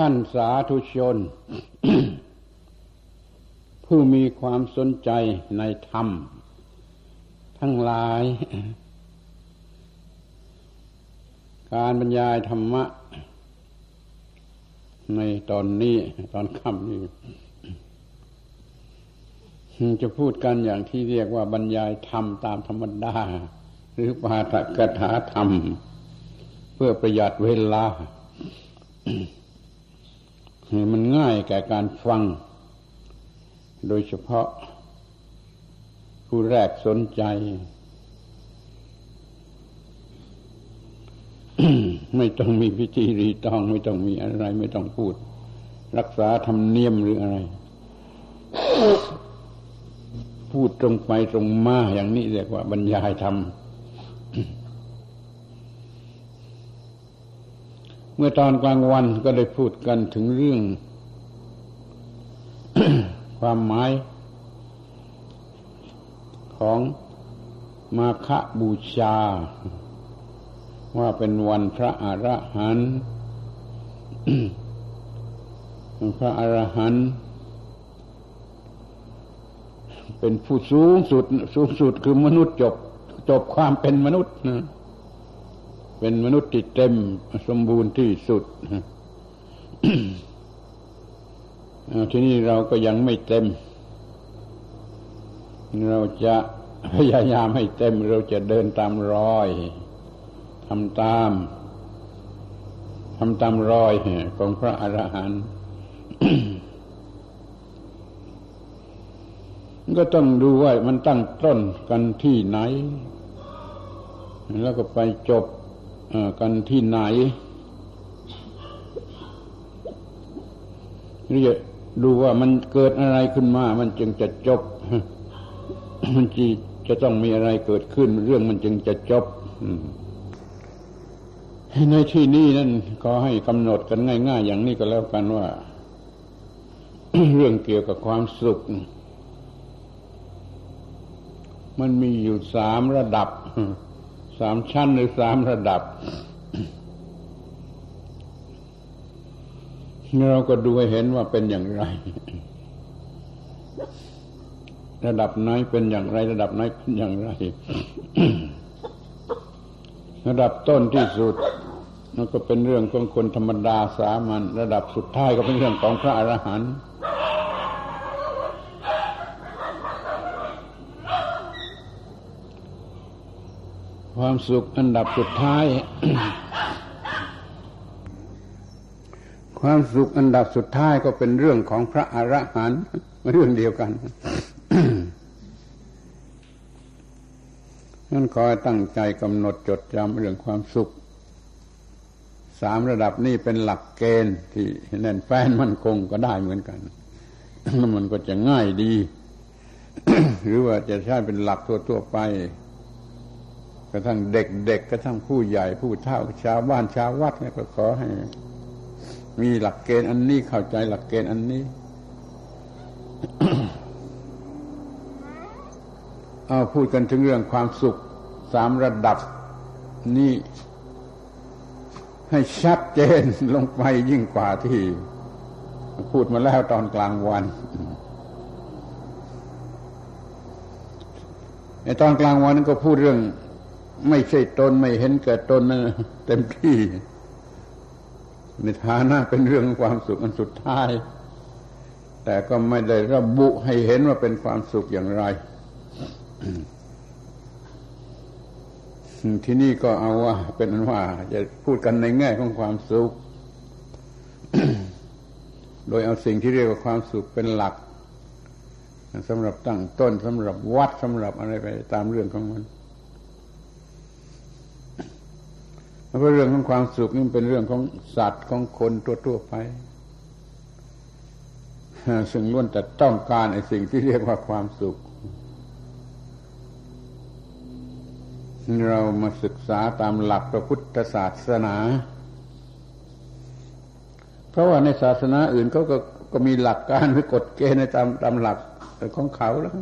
ท่านสาธุชน ผู้มีความสนใจในธรรม ทั้งหลาย การบรรยายธรรมะ ในตอนนี้ตอนค่ำนี้จะพูดกันอย่างที่เรียกว่าบรรยายธรรมตามธรรมดา หรือปาฐกถาธรรม เพื่อประหยัดเวลา มันง่ายแก่การฟัง โดยเฉพาะ ผู้แรกสนใจ ไม่ต้องมีพิธีรีตอง ไม่ต้องมีอะไร ไม่ต้องพูด รักษาธรรมเนียมหรืออะไร พูดตรงไปตรงมาอย่างนี้เรียกว่าบรรยายธรรม เมื่อตอนกลางวันก็ได้พูดกันถึงเรื่อง ความหมายของมาคบูชา ว่าเป็นวันพระอรหันต์พระอรหันต์เป็นผู้สูงสุด สูงสุดคือมนุษย์จบ จบความเป็นมนุษย์นะ เป็นมนุษย์ที่เต็มสมบูรณ์ที่สุด ทีนี้เราก็ยังไม่เต็ม เราจะพยายามให้เต็มเราจะเดินตามรอยทำตามทำตามรอยของพระอรหันต์ก็ต้องดูว่ามันตั้งต้นกันที่ไหน แล้วก็ไปจบ กันที่ไหนหรือจะดูว่ามันเกิดอะไรขึ้นมา มันจึงจะจบ มันจีจะต้องมีอะไรเกิดขึ้น เรื่องมันจึงจะจบในที่นี้นั่นขอให้กำหนดกันง่าย ๆ อย่างนี้ก็แล้วกันว่า เรื่องเกี่ยวกับความสุข มันมีอยู่สามระดับ สามชั้นหรือสามระดับเราก็ดูให้เห็นว่าเป็นอย่างไร ระดับไหนเป็นอย่างไร ระดับไหนเป็นอย่างไร ระดับต้นที่สุดมันก็เป็นเรื่องของคนธรรมดาสามัญระดับสุดท้ายก็เป็นเรื่องของพระอรหันต์ ความสุขอันดับสุดท้าย ความสุขอันดับสุดท้ายก็เป็นเรื่องของพระอรหันต์เรื่องเดียวกันนั่นขอตั้งใจกำหนดจดจำเรื่องความสุข สามระดับนี้เป็นหลักเกณฑ์ที่แน่นแฟนมั่นคงก็ได้เหมือนกัน มันก็จะง่ายดี หรือว่าจะใช้เป็นหลักทั่วๆไป กระทั่งเด็กๆกระทั่งผู้ใหญ่ผู้เฒ่าชาวบ้านชาววัดเนี่ยก็ขอให้ มีหลักเกณฑ์อันนี้เข้าใจหลักเกณฑ์อันนี้เอาพูดกันถึงเรื่องความสุขสามระดับนี่ให้ชัดเจนลงไปยิ่งกว่าที่ พูดมาแล้วตอนกลางวันในตอนกลางวันนั้นก็พูดเรื่อง ไม่ใช่ตนไม่เห็นแก่ตนนะเต็มที่ในฐานะเป็นเรื่องความสุขอันสุดท้าย แต่ก็ไม่ได้ระบุให้เห็นว่าเป็นความสุขอย่างไร ที่นี่ก็เอาว่า เป็นว่า จะพูดกันในแง่ของความสุข โดยเอาสิ่งที่เรียกว่าความสุขเป็นหลักสำหรับตั้งต้นสำหรับวัดสำหรับอะไรไปตามเรื่องของมัน เพราะเรื่องของความสุขนี่เป็นเรื่องของสัตว์ของคนทั่วๆไปซึ่งล้วนแต่ต้องการไอ้สิ่งที่เรียกว่าความสุข เรามาศึกษาตามหลักพระพุทธศาสนา เพราะว่าในศาสนาอื่นเขาก็ก็มีหลักการหรือกฎเกณฑ์ในตามตามหลักของเขาแล้ว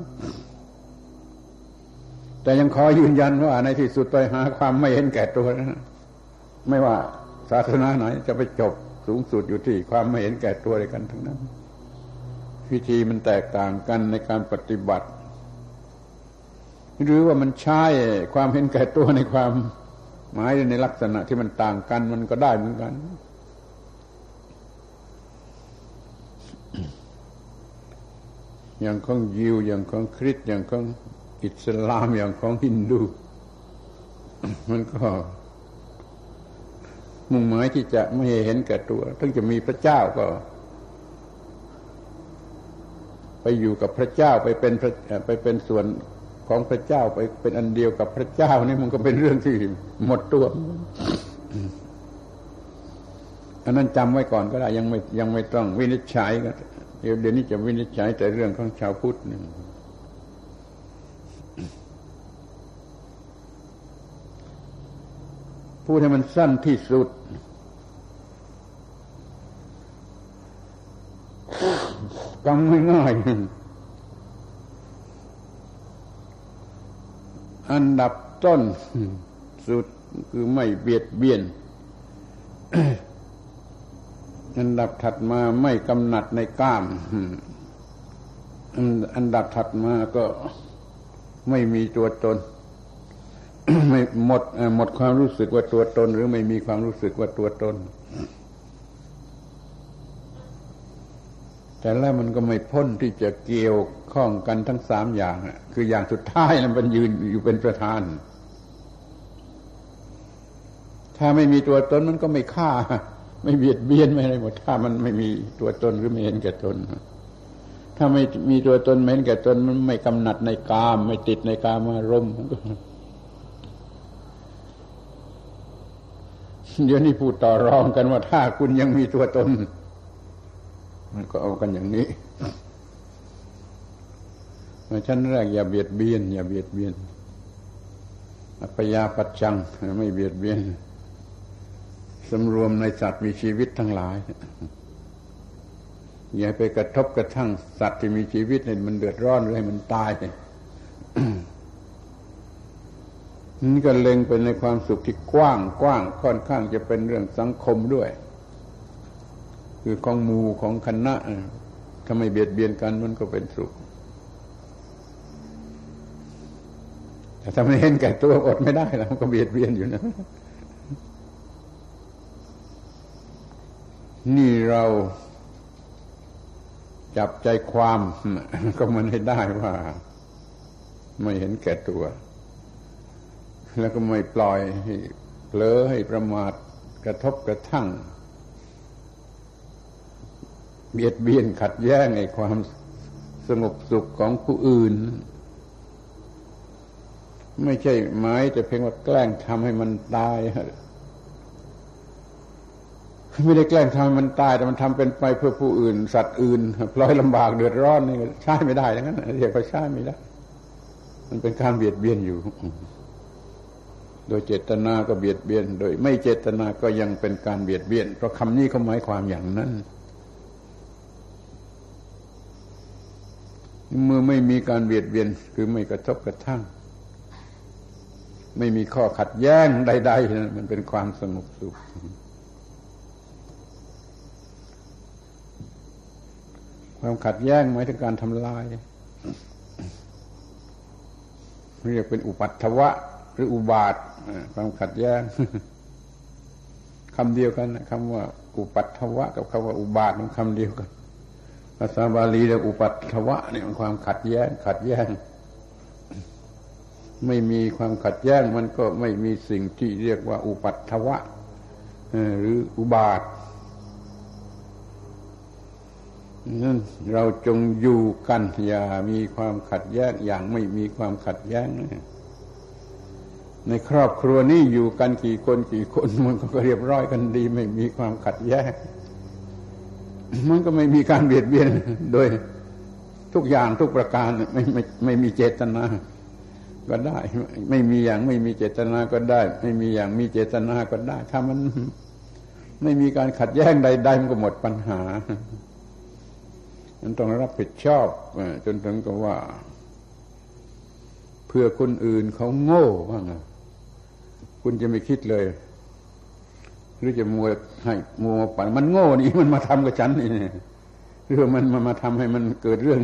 แต่ยังขอยืนยันว่าในที่สุดไปหาความไม่เห็นแก่ตัวนะ ไม่ว่าศาสนาไหนจะไปจบสูงสุดอยู่ที่ความไม่เห็นแก่ตัวเลยกันทั้งนั้น วิธีมันแตกต่างกันในการปฏิบัติ หรือว่ามันใช้ความเห็นแก่ตัวในความหมายในลักษณะที่มันต่างกันมันก็ได้เหมือนกัน อย่างของยิวอย่างของคริสอย่างของอิสลามอย่างของฮินดู มันก็ มุ่งหมายที่จะไม่เห็นแก่ตัวถึงจะมีพระเจ้าก็ ไปอยู่กับพระเจ้าไปเป็นไปเป็นส่วนของพระเจ้าไปเป็นอันเดียวกับพระเจ้านี่มันก็เป็นเรื่องที่หมดตัวอันนั้นจำไว้ก่อนก็ได้ยังไม่ยังไม่ต้องวินิจฉัยก็เดี๋ยวเดี๋ยวนี้จะวินิจฉัยแต่เรื่องของชาวพุทธนี่ พูดให้มันสั้นที่สุดกำไม่ง่ายอันดับต้นสุดคือไม่เบียดเบียน อันดับถัดมาไม่กำหนัดในก้าม อันดับถัดมาก็ไม่มีตัวตน ไม่หมดหมดความรู้สึกว่าตัวตน หรือไม่มีความรู้สึกว่าตัวตน แต่แล้วมันก็ไม่พ้นที่จะเกี่ยวข้องกันทั้งสามอย่างคืออย่างสุดท้ายนั้นมันยืนอยู่เป็นประธาน ถ้าไม่มีตัวตนมันก็ไม่ฆ่า ไม่เบียดเบียนไม่อะไรหมดถ้ามันไม่มีตัวตนหรือไม่เห็นแก่ตนถ้าไม่มีตัวตนไม่เห็นแก่ตนมันไม่กำหนัดในกาม ไม่ติดในกามารมณ์ เดี๋ยวนี้พูดต่อรองกันว่าถ้าคุณยังมีตัวตน มันก็เอากันอย่างนี้ชั้นแรกอย่าเบียดเบียน อย่าเบียดเบียนอัปยาปัจจังไม่เบียดเบียนสำรวมในสัตว์มีชีวิตทั้งหลาย อย่าไปกระทบกระทั่งสัตว์ที่มีชีวิตเนี่ยมันเดือดร้อนหรือให้มันตาย นี่ก็เล็งไปในความสุขที่กว้างกว้างค่อนข้างจะเป็นเรื่องสังคมด้วย คือของมูของคณะถ้าไม่เบียดเบียนกันมันก็เป็นสุข แต่ถ้าไม่เห็นแก่ตัวอดไม่ได้แล้วมันก็เบียดเบียนอยู่นะ นี่เราจับใจความก็มันให้ได้ว่า ไม่เห็นแก่ตัว แล้วก็ไม่ปล่อยให้เผลอให้ประมาทกระทบกระทั่ง เบียดเบียนขัดแย้งในความสงบสุขของผู้อื่น ไม่ใช่หมายจะเพียงว่าแกล้งทำให้มันตายไม่ได้แกล้งทำให้มันตาย แต่มันทำเป็นไปเพื่อผู้อื่น สัตว์อื่นพลอยลำบากเดือดร้อนนี่ใช่ไม่ได้อย่างนั้นเรียกว่าใช่ไม่ได้มันเป็นการเบียดเบียนอยู่ โดยเจตนาก็เบียดเบียน โดยไม่เจตนาก็ยังเป็นการเบียดเบียน เพราะคำนี้เขาหมายความอย่างนั้น เมื่อไม่มีการเบียดเบียนคือไม่กระทบกระทั่ง ไม่มีข้อขัดแย้งใดๆมันเป็นความสงบสุขความขัดแย้งหมายถึงการทำลาย เรียกเป็นอุปัตถวะ หรืออุบาท ความขัดแย้งคำเดียวกันคำว่า อุปัตถวะ กับคำว่าอุบาทมันคำเดียวกัน ภาษาบาลีเรียกอุปัตถวะเนี่ยมันความขัดแย้ง ขัดแย้ง ไม่มีความขัดแย้ง มันก็ไม่มีสิ่งที่เรียกว่า อุปัตถวะหรืออุบาทนั่นเราจงอยู่กันอย่ามีความขัดแย้งอย่างไม่มีความขัดแย้งนะ ในครอบครัวนี้อยู่กันกี่คนกี่คนมันก็เรียบร้อยกันดี ไม่มีความขัดแย้งมันก็ไม่มีการเบียดเบียนโดยทุกอย่างทุกประการไม่ไม่ไม่มีเจตนา ก็ได้ ไม่มีอย่างไม่มีเจตนาก็ได้ ไม่มีอย่างมีเจตนาก็ได้ ถ้ามันไม่มีการขัดแย้งใดๆมันก็หมดปัญหามันต้องรับผิดชอบจนถึงกับว่า เพื่อคนอื่นเขาโง่ว่าไง คุณจะไม่คิดเลย หรือจะมัวให้มัวปั่นมันโง่นี่มันมาทำกับฉันนี่หรือมันมามาทำให้มันเกิดเรื่อง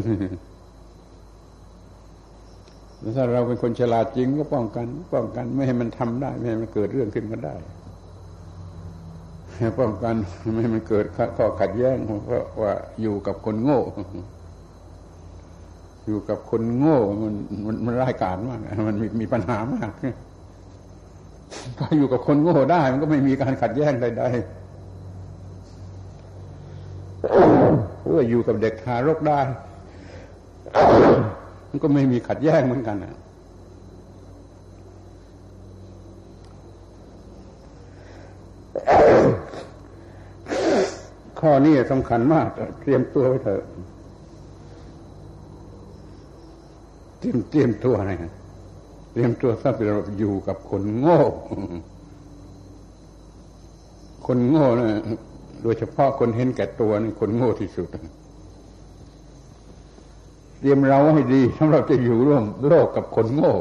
ถ้าเราเป็นคนฉลาดจริงก็ป้องกัน ป้องกัน ไม่ให้มันทำได้ ไม่ให้มันเกิดเรื่องขึ้นมาได้ป้องกันไม่ให้มันเกิดข้อขัดแย้งเพราะว่าอยู่กับคนโง่ อยู่กับคนโง่ มันมันมันร้ายกาจมากมันมีมีปัญหามาก ถ้าอยู่กับคนโง่ได้ มันก็ไม่มีการขัดแย้งใดๆเพื่ออยู่กับเด็กทารกได้ มันก็ไม่มีขัดแย้งเหมือนกันนะข้อนี้สำคัญมาก เตรียมตัวไว้เถอะ เตรียมเตรียมตัวอะไร เตรียมตัวสำหรับอยู่กับคนโง่ คนโง่นะโดยเฉพาะคนเห็นแก่ตัวนี่คนโง่ที่สุด เตรียมเราให้ดีสำหรับจะอยู่ร่วมโลกกับคนโง่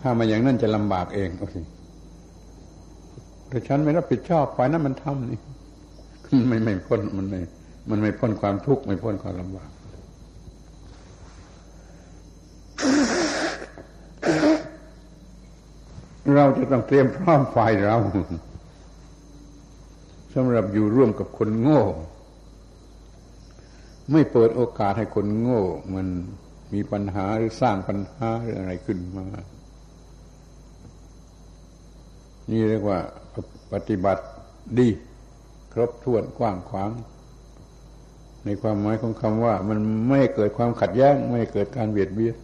ถ้ามาอย่างนั้นจะลำบากเองโอเคแต่ฉันไม่รับผิดชอบฝ่ายนั้นมันทำนี่ไม่ไม่พ้นมันไม่ มันไม่พ้นความทุกข์ไม่พ้นความลำบาก เราจะต้องเตรียมพร้อมฝ่ายเราสำหรับอยู่ร่วมกับคนโง่ ไม่เปิดโอกาสให้คนโง่ มันมีปัญหาหรือสร้างปัญหาหรืออะไรขึ้นมา นี่เรียกว่าปฏิบัติดี ครบถ้วนกว้างขวาง ในความหมายของคำว่า มันไม่เกิดความขัดแย้ง ไม่เกิดการเบียดเบียน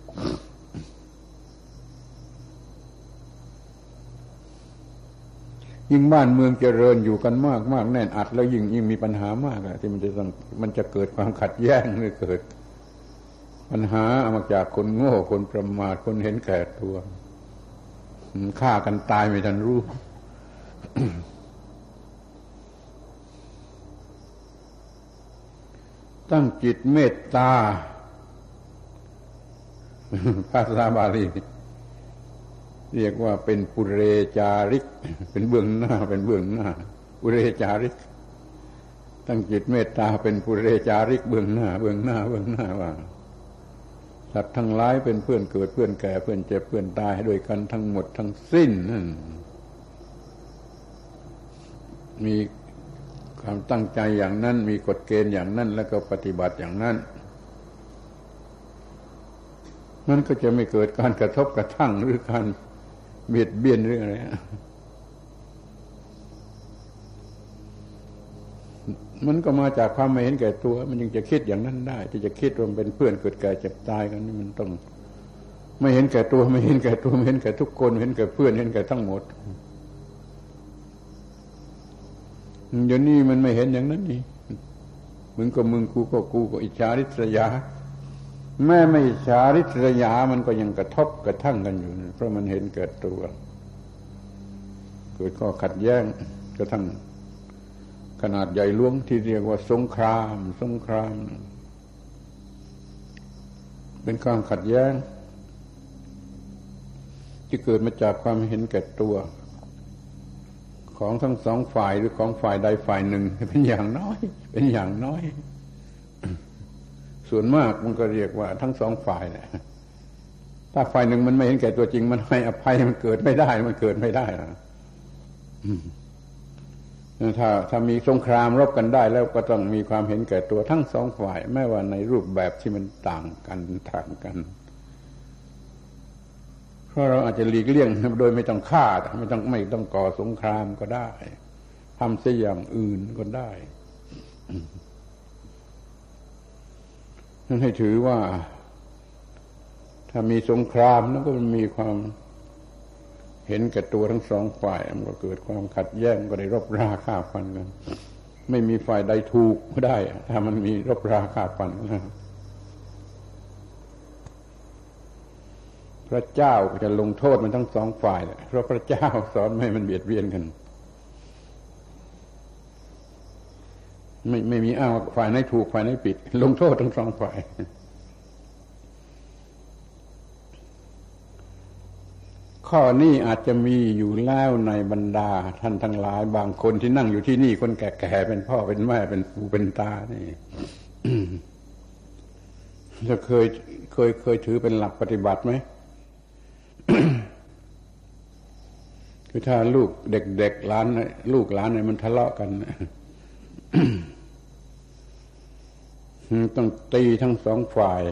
ยิ่งบ้านเมืองเจริญอยู่กันมากมากแน่นอัด แล้วยิ่งยิ่งมีปัญหามากอะที่มันจะต้องมันจะเกิดความขัดแย้งหรือเกิด ปัญหามาจากคนโง่คนประมาทคนเห็นแก่ตัวฆ่ากันตายไม่ทันรู้ตั้งจิตเมตตาภาษาบาลี เรียกว่าเป็นปุเรจาริก เป็นเบื้องหน้า เป็นเบื้องหน้า ปุเรจาริก ตั้งจิตเมตตาเป็นปุเรจาริก เบื้องหน้า เบื้องหน้า เบื้องหน้าว่าสัตว์ทั้งหลายเป็นเพื่อนเกิดเพื่อนแก่เพื่อนเจ็บเพื่อนตายด้วยกันทั้งหมดทั้งสิ้นนั่นมีความตั้งใจอย่างนั้น มีกฎเกณฑ์อย่างนั้น แล้วก็ปฏิบัติอย่างนั้น มันก็จะไม่เกิดการกระทบกระทั่งหรือการ เบียดเบียนเรื่องอะไรมันก็มาจากความไม่เห็นแก่ตัว มันยังจะคิดอย่างนั้นได้ ที่จะคิดรว่าเป็นเพื่อนเกิดแก่เจ็บตายกันนี่มันต้อง ไม่เห็นแก่ตัวไม่เห็นแก่ตัวไม่เห็นแก่ทุกคนเห็นแก่เพื่อนเห็นแก่ทั้งหมดเดี๋ยวนี้มันไม่เห็นอย่างนั้นนี่มึงก็มึงกูก็กูก็อิจฉาริษยา แม่ไม่อิจฉาริษยามันก็ยังกระทบกระทั่งกันอยู่ เพราะมันเห็นเกิดตัว เกิดข้อขัดแย้งกระทั่งขนาดใหญ่ล้วงที่เรียกว่าสงคราม สงคราม เป็นความขัดแย้ง ที่เกิดมาจากความเห็นแก่ตัว ของทั้งสองฝ่ายหรือของฝ่ายใดฝ่ายหนึ่งเป็นอย่างน้อย เป็นอย่างน้อย ส่วนมากมันก็เรียกว่าทั้งสองฝ่ายแหละถ้าฝ่ายหนึ่งมันไม่เห็นแก่ตัวจริง มันให้อภัยมันเกิดไม่ได้ มันเกิดไม่ได้อะถ้าถ้ามีสงครามรบกันได้แล้วก็ต้องมีความเห็นแก่ตัวทั้งสองฝ่าย แม้ว่าในรูปแบบที่มันต่างกันต่างกัน เพราะเราอาจจะหลีกเลี่ยงโดยไม่ต้องฆ่าไม่ต้องไม่ต้องก่อสงครามก็ได้ทำเสียอย่างอื่นก็ได้ ให้ถือว่า ถ้ามีสงครามนั้นก็มีความเห็นแก่ตัวทั้งสองฝ่ายมันก็เกิดความขัดแย้งก็ได้รบราฆ่าฟันกัน ไม่มีฝ่ายใดถูกได้ ถ้ามันมีรบราฆ่าฟันพระเจ้าจะลงโทษมันทั้งสองฝ่ายเพราะพระเจ้าสอนไม่มันเบียดเบียนกัน ไม่ไม่มีอ้างว่าฝ่ายไหนถูกฝ่ายไหนผิด ลงโทษทั้งสองฝ่าย ข้อนี้อาจจะมีอยู่แล้วในบรรดา ท่านทั้งหลาย บางคนที่นั่งอยู่ที่นี่คนแก่ๆเป็นพ่อเป็นแม่เป็นปู่เป็นตานี่จะเคยเคยเคยถือเป็นหลักปฏิบัติไหมคือถ้าลูกเด็กๆหลานลูกหลานเนี่ยมันทะเลาะกัน ต้องตีทั้งสองฝ่าย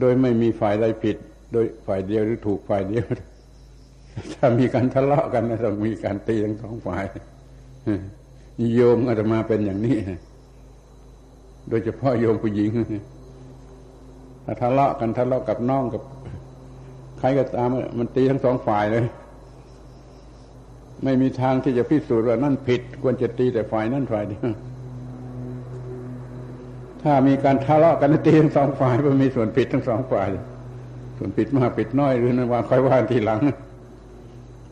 โดยไม่มีฝ่ายใดผิด โดยฝ่ายเดียวหรือถูกฝ่ายเดียว ถ้ามีการทะเลาะกันต้องมีการตีทั้งสองฝ่ายโยมอาจจะมาเป็นอย่างนี้โดยเฉพาะโยมผู้หญิงถ้าทะเลาะกันทะเลาะกับน้องกับ ใครก็ตามมันตีทั้งสองฝ่ายเลย ไม่มีทางที่จะพิสูจน์ว่านั่นผิด ควรจะตีแต่ฝ่ายนั่นฝ่ายเดียว ถ้ามีการทะเลาะกันตีทั้งสองฝ่ายมันมีส่วนผิดทั้งสองฝ่าย ส่วนผิดมากผิดน้อยหรือนั้นว่าค่อยว่าทีหลัง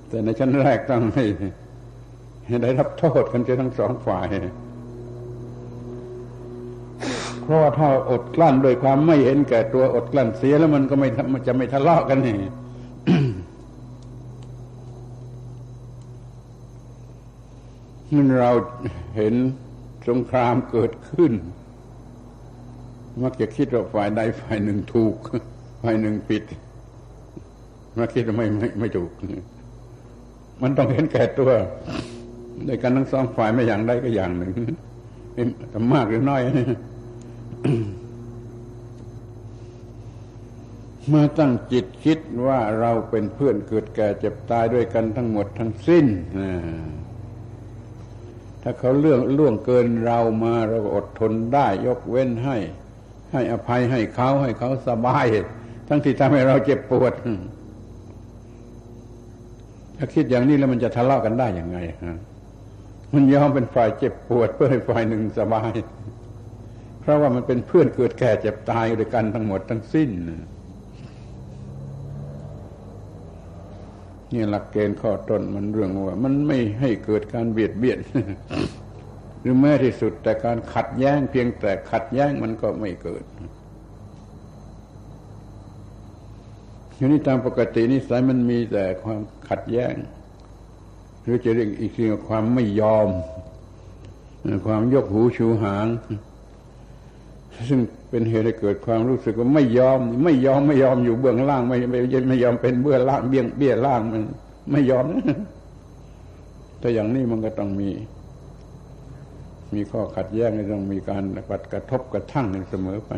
แต่ในชั้นแรกต้องให้ได้รับโทษกันจะทั้งสองฝ่ายเพราะว่าถ้าอดกลั้นโดยความไม่เห็นแก่ตัวอดกลั้นเสียแล้วมันก็ไม่มันจะไม่ทะเลาะกันนี่มันเราเห็นสงครามเกิดขึ้น มักจะคิดว่าฝ่ายใดฝ่ายหนึ่งถูก ฝ่ายหนึ่งผิดมักคิดว่าไม่ไม่ไม่ถูก มันต้องเห็นแก่ตัวในการทั้งสองฝ่ายไม่อย่างใดก็อย่างหนึ่งมากหรือน้อยเมื่อตั้งจิตคิดว่าเราเป็นเพื่อนเกิดแก่เจ็บตายด้วยกันทั้งหมดทั้งสิ้น ถ้าเขาเรื่องล่วงเกินเรามาเราก็อดทนได้ยกเว้นให้ ให้อภัยให้เขาให้เขาสบาย ทั้งที่ทำให้เราเจ็บปวด ถ้าคิดอย่างนี้แล้วมันจะทะเลาะกันได้ย่างไงฮะมันยอมเป็นฝ่ายเจ็บปวด เพื่อให้ฝ่ายหนึ่งสบาย เพราะว่ามันเป็นเพื่อนเกิดแก่เจ็บตายด้วยกันทั้งหมดทั้งสิ้นนี่หลักเกณฑ์ข้อต้นมันเรื่องว่า มันไม่ให้เกิดการเบียดเบียน รือแม้ที่สุดแต่การขัดแย้งเพียงแต่ขัดแย้งมันก็ไม่เกิดอยู่นี่ตามปกตินิสัยมันมีแต่ความขัดแย้ง หรือจะเรียกอีกทีว่าความไม่ยอม ความยกหูชูหาง ซึ่งเป็นเหตุให้เกิดความรู้สึกว่าไม่ยอม ไม่ยอมไม่ยอมอยู่เบื้องล่าง ไม่ไม่ไม่ยอมเป็นเบื้องล่างเบี้ยงเบี้ยล่างมัน ไม่ยอมนะแต่อย่างนี้มันก็ต้องมี มีข้อขัดแย้งต้องมีการปัดกระทบกระทั่งเสมอไป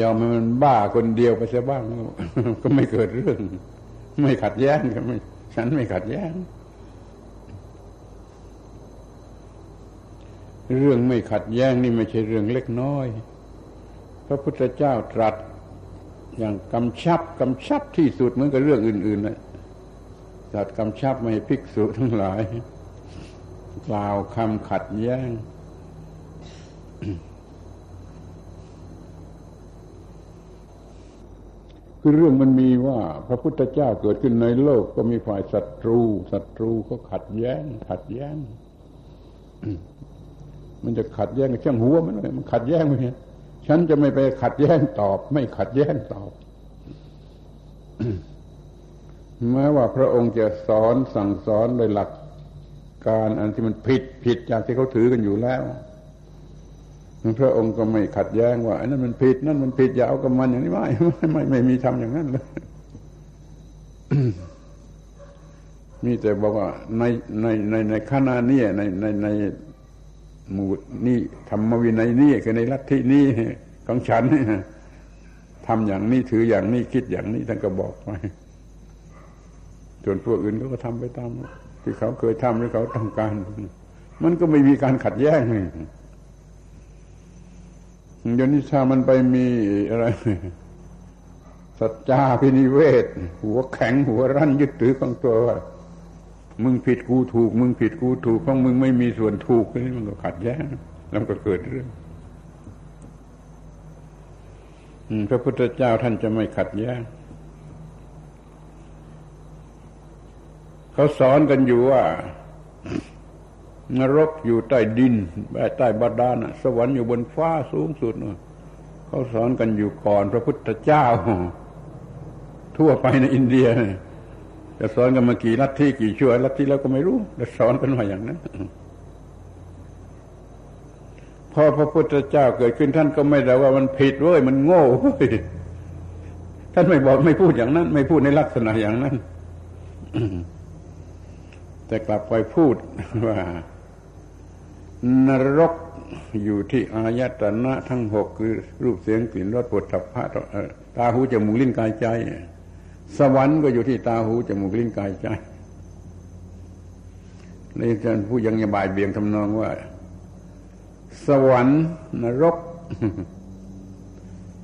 ยอมมันบ้าคนเดียวไปเสียบ้าง ก็ไม่เกิดเรื่อง ไม่ขัดแย้งกันไม่ฉันไม่ขัดแย้ง เรื่องไม่ขัดแย้งนี่ไม่ใช่เรื่องเล็กน้อย พระพุทธเจ้าตรัส อย่างกำชับกำชับที่สุดเหมือนกับเรื่องอื่นๆนะ จัดกำชับไม่ภิกษุทั้งหลาย กล่าวคำขัดแย้ง คือเรื่องมันมีว่า พระพุทธเจ้าเกิดขึ้นในโลกก็มีฝ่ายศัตรูศัตรูก็ขัดแย้ง ขัดแย้ง มันจะขัดแย้งกับช่างหัวมันเลยมันขัดแย้งไปฉันจะไม่ไปขัดแย้งตอบ ไม่ขัดแย้งตอบ แม้ว่าพระองค์จะสอนสั่งสอนโดยหลักการอันที่มันผิดผิดจากที่เขาถือกันอยู่แล้วพระองค์ก็ไม่ขัดแย้งว่าอันนั้นมันผิดนั่นมันผิดอย่าเอากับมันอย่างนี้ไม่ไม่ไม่ไม่มีทำอย่างนั้นเลยมีแต่บอกว่าในในในในคณะนี้ในในในหมู่นี่ธรรมวินัยนี่คือในลัทธินี้ของฉันทำอย่างนี้ถืออย่างนี้คิดอย่างนี้ท่านก็บอกไป ส่วนพวกอื่นเขาก็ทำไปตามที่เขาเคยทำหรือเขาต้องการ มันก็ไม่มีการขัดแย้งเลยเดี๋ยวนี้ถ้ามันไปมีอะไรสัจจาพินิเวศ หัวแข็งหัวรั้นยึดถือของตัวว่ามึงผิดกูถูก มึงผิดกูถูกของมึงไม่มีส่วนถูกนี่มันก็ขัดแย้งแล้วก็เกิดเรื่องพระพุทธเจ้าท่านจะไม่ขัดแย้ง เขาสอนกันอยู่ว่านรกอยู่ใต้ดินใต้บาดาลสวรรค์อยู่บนฟ้าสูงสุดเขาสอนกันอยู่ก่อนพระพุทธเจ้า ทั่วไปในอินเดียจะสอนกันมากี่ลัทธิกี่ชั่วลัทธิแล้วก็ไม่รู้แต่สอนกันมาอย่างนั้นพอพระพุทธเจ้าเกิดขึ้นท่านก็ไม่ได้ว่ามันผิดเว้ยมันโง่เว้ยท่านไม่บอกไม่พูดอย่างนั้น ไม่พูดในลักษณะอย่างนั้น แต่กลับไปพูดว่านรกอยู่ที่อายตนะทั้งหกคือรูปเสียงกลิ่นรสปวดทัพพะตาหูจมูกลิ้นกายใจ สวรรค์ก็อยู่ที่ตาหูจมูกลิ้นกายใจในอาจารย์ผู้ยังยบายเบี่ยงทำนองว่า สวรรค์นรก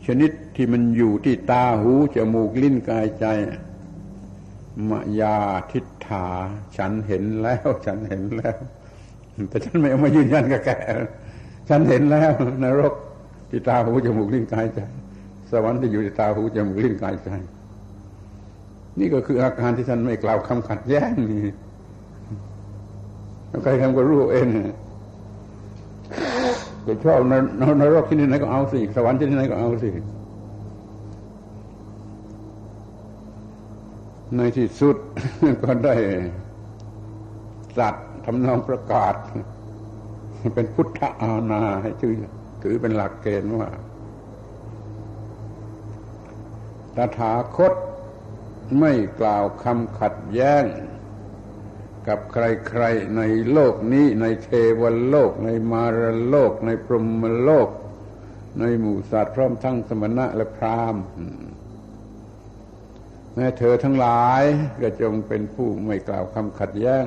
ชนิดที่มันอยู่ที่ตาหูจมูกลิ้นกายใจ มายาทิฏฐา ฉันเห็นแล้ว ฉันเห็นแล้ว แต่ฉันไม่เอามายืนยันกับแกฉันเห็นแล้วนรกที่ตาหูจมูกลิ้นกายใจสวรรค์ที่อยู่ที่ตาหูจมูกลิ้นกายใจนี่ก็คืออาการที่ท่านไม่กล่าวคำขัดแย้งนี่ใครทำก็รู้เองจะชอบนรกที่ไหนก็เอาสิสวรรค์ที่ไหนก็เอาสิ ในที่สุดก็ได้สัตว์ทำนองประกาศ เป็นพุทธอาณาให้ชื่อถือเป็นหลักเกณฑ์ว่าตถาคตไม่กล่าวคำขัดแย้ง กับใครๆในโลกนี้ในเทวโลก ในมารโลก ในพรหมโลก ในหมู่สัตว์พร้อมทั้งสมณะและพราหมณ์ แม้เธอทั้งหลายก็จงเป็นผู้ไม่กล่าวคำขัดแย้ง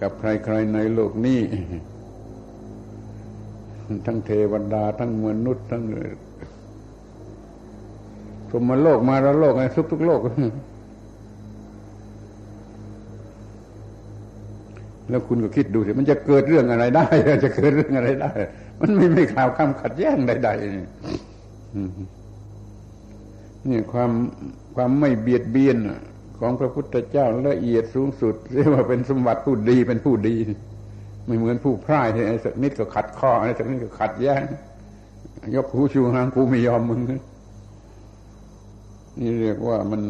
กับใครๆในโลกนี้ ทั้งเทวดา ทั้งมนุษย์ ทั้งสมมาโลกมาล้วโลกไงทุกทุกโลก แล้วคุณก็คิดดูสิมันจะเกิดเรื่องอะไรได้ จะเกิดเรื่องอะไรได้ มันไม่ไม่ข่าวคำขัดแย้งใดๆนี่ความ ความไม่เบียดเบียนของพระพุทธเจ้าละเอียดสูงสุด เรียกว่าเป็นสมบัติผู้ดีเป็นผู้ดี ไม่เหมือนผู้พร่ายที่ไอ้สักนิดก็ขัดข้อไอ้สักนิดก็ขัดแย้งยกหูชูหางกูไม่ยอมมึงนี่เรียกว่ามัน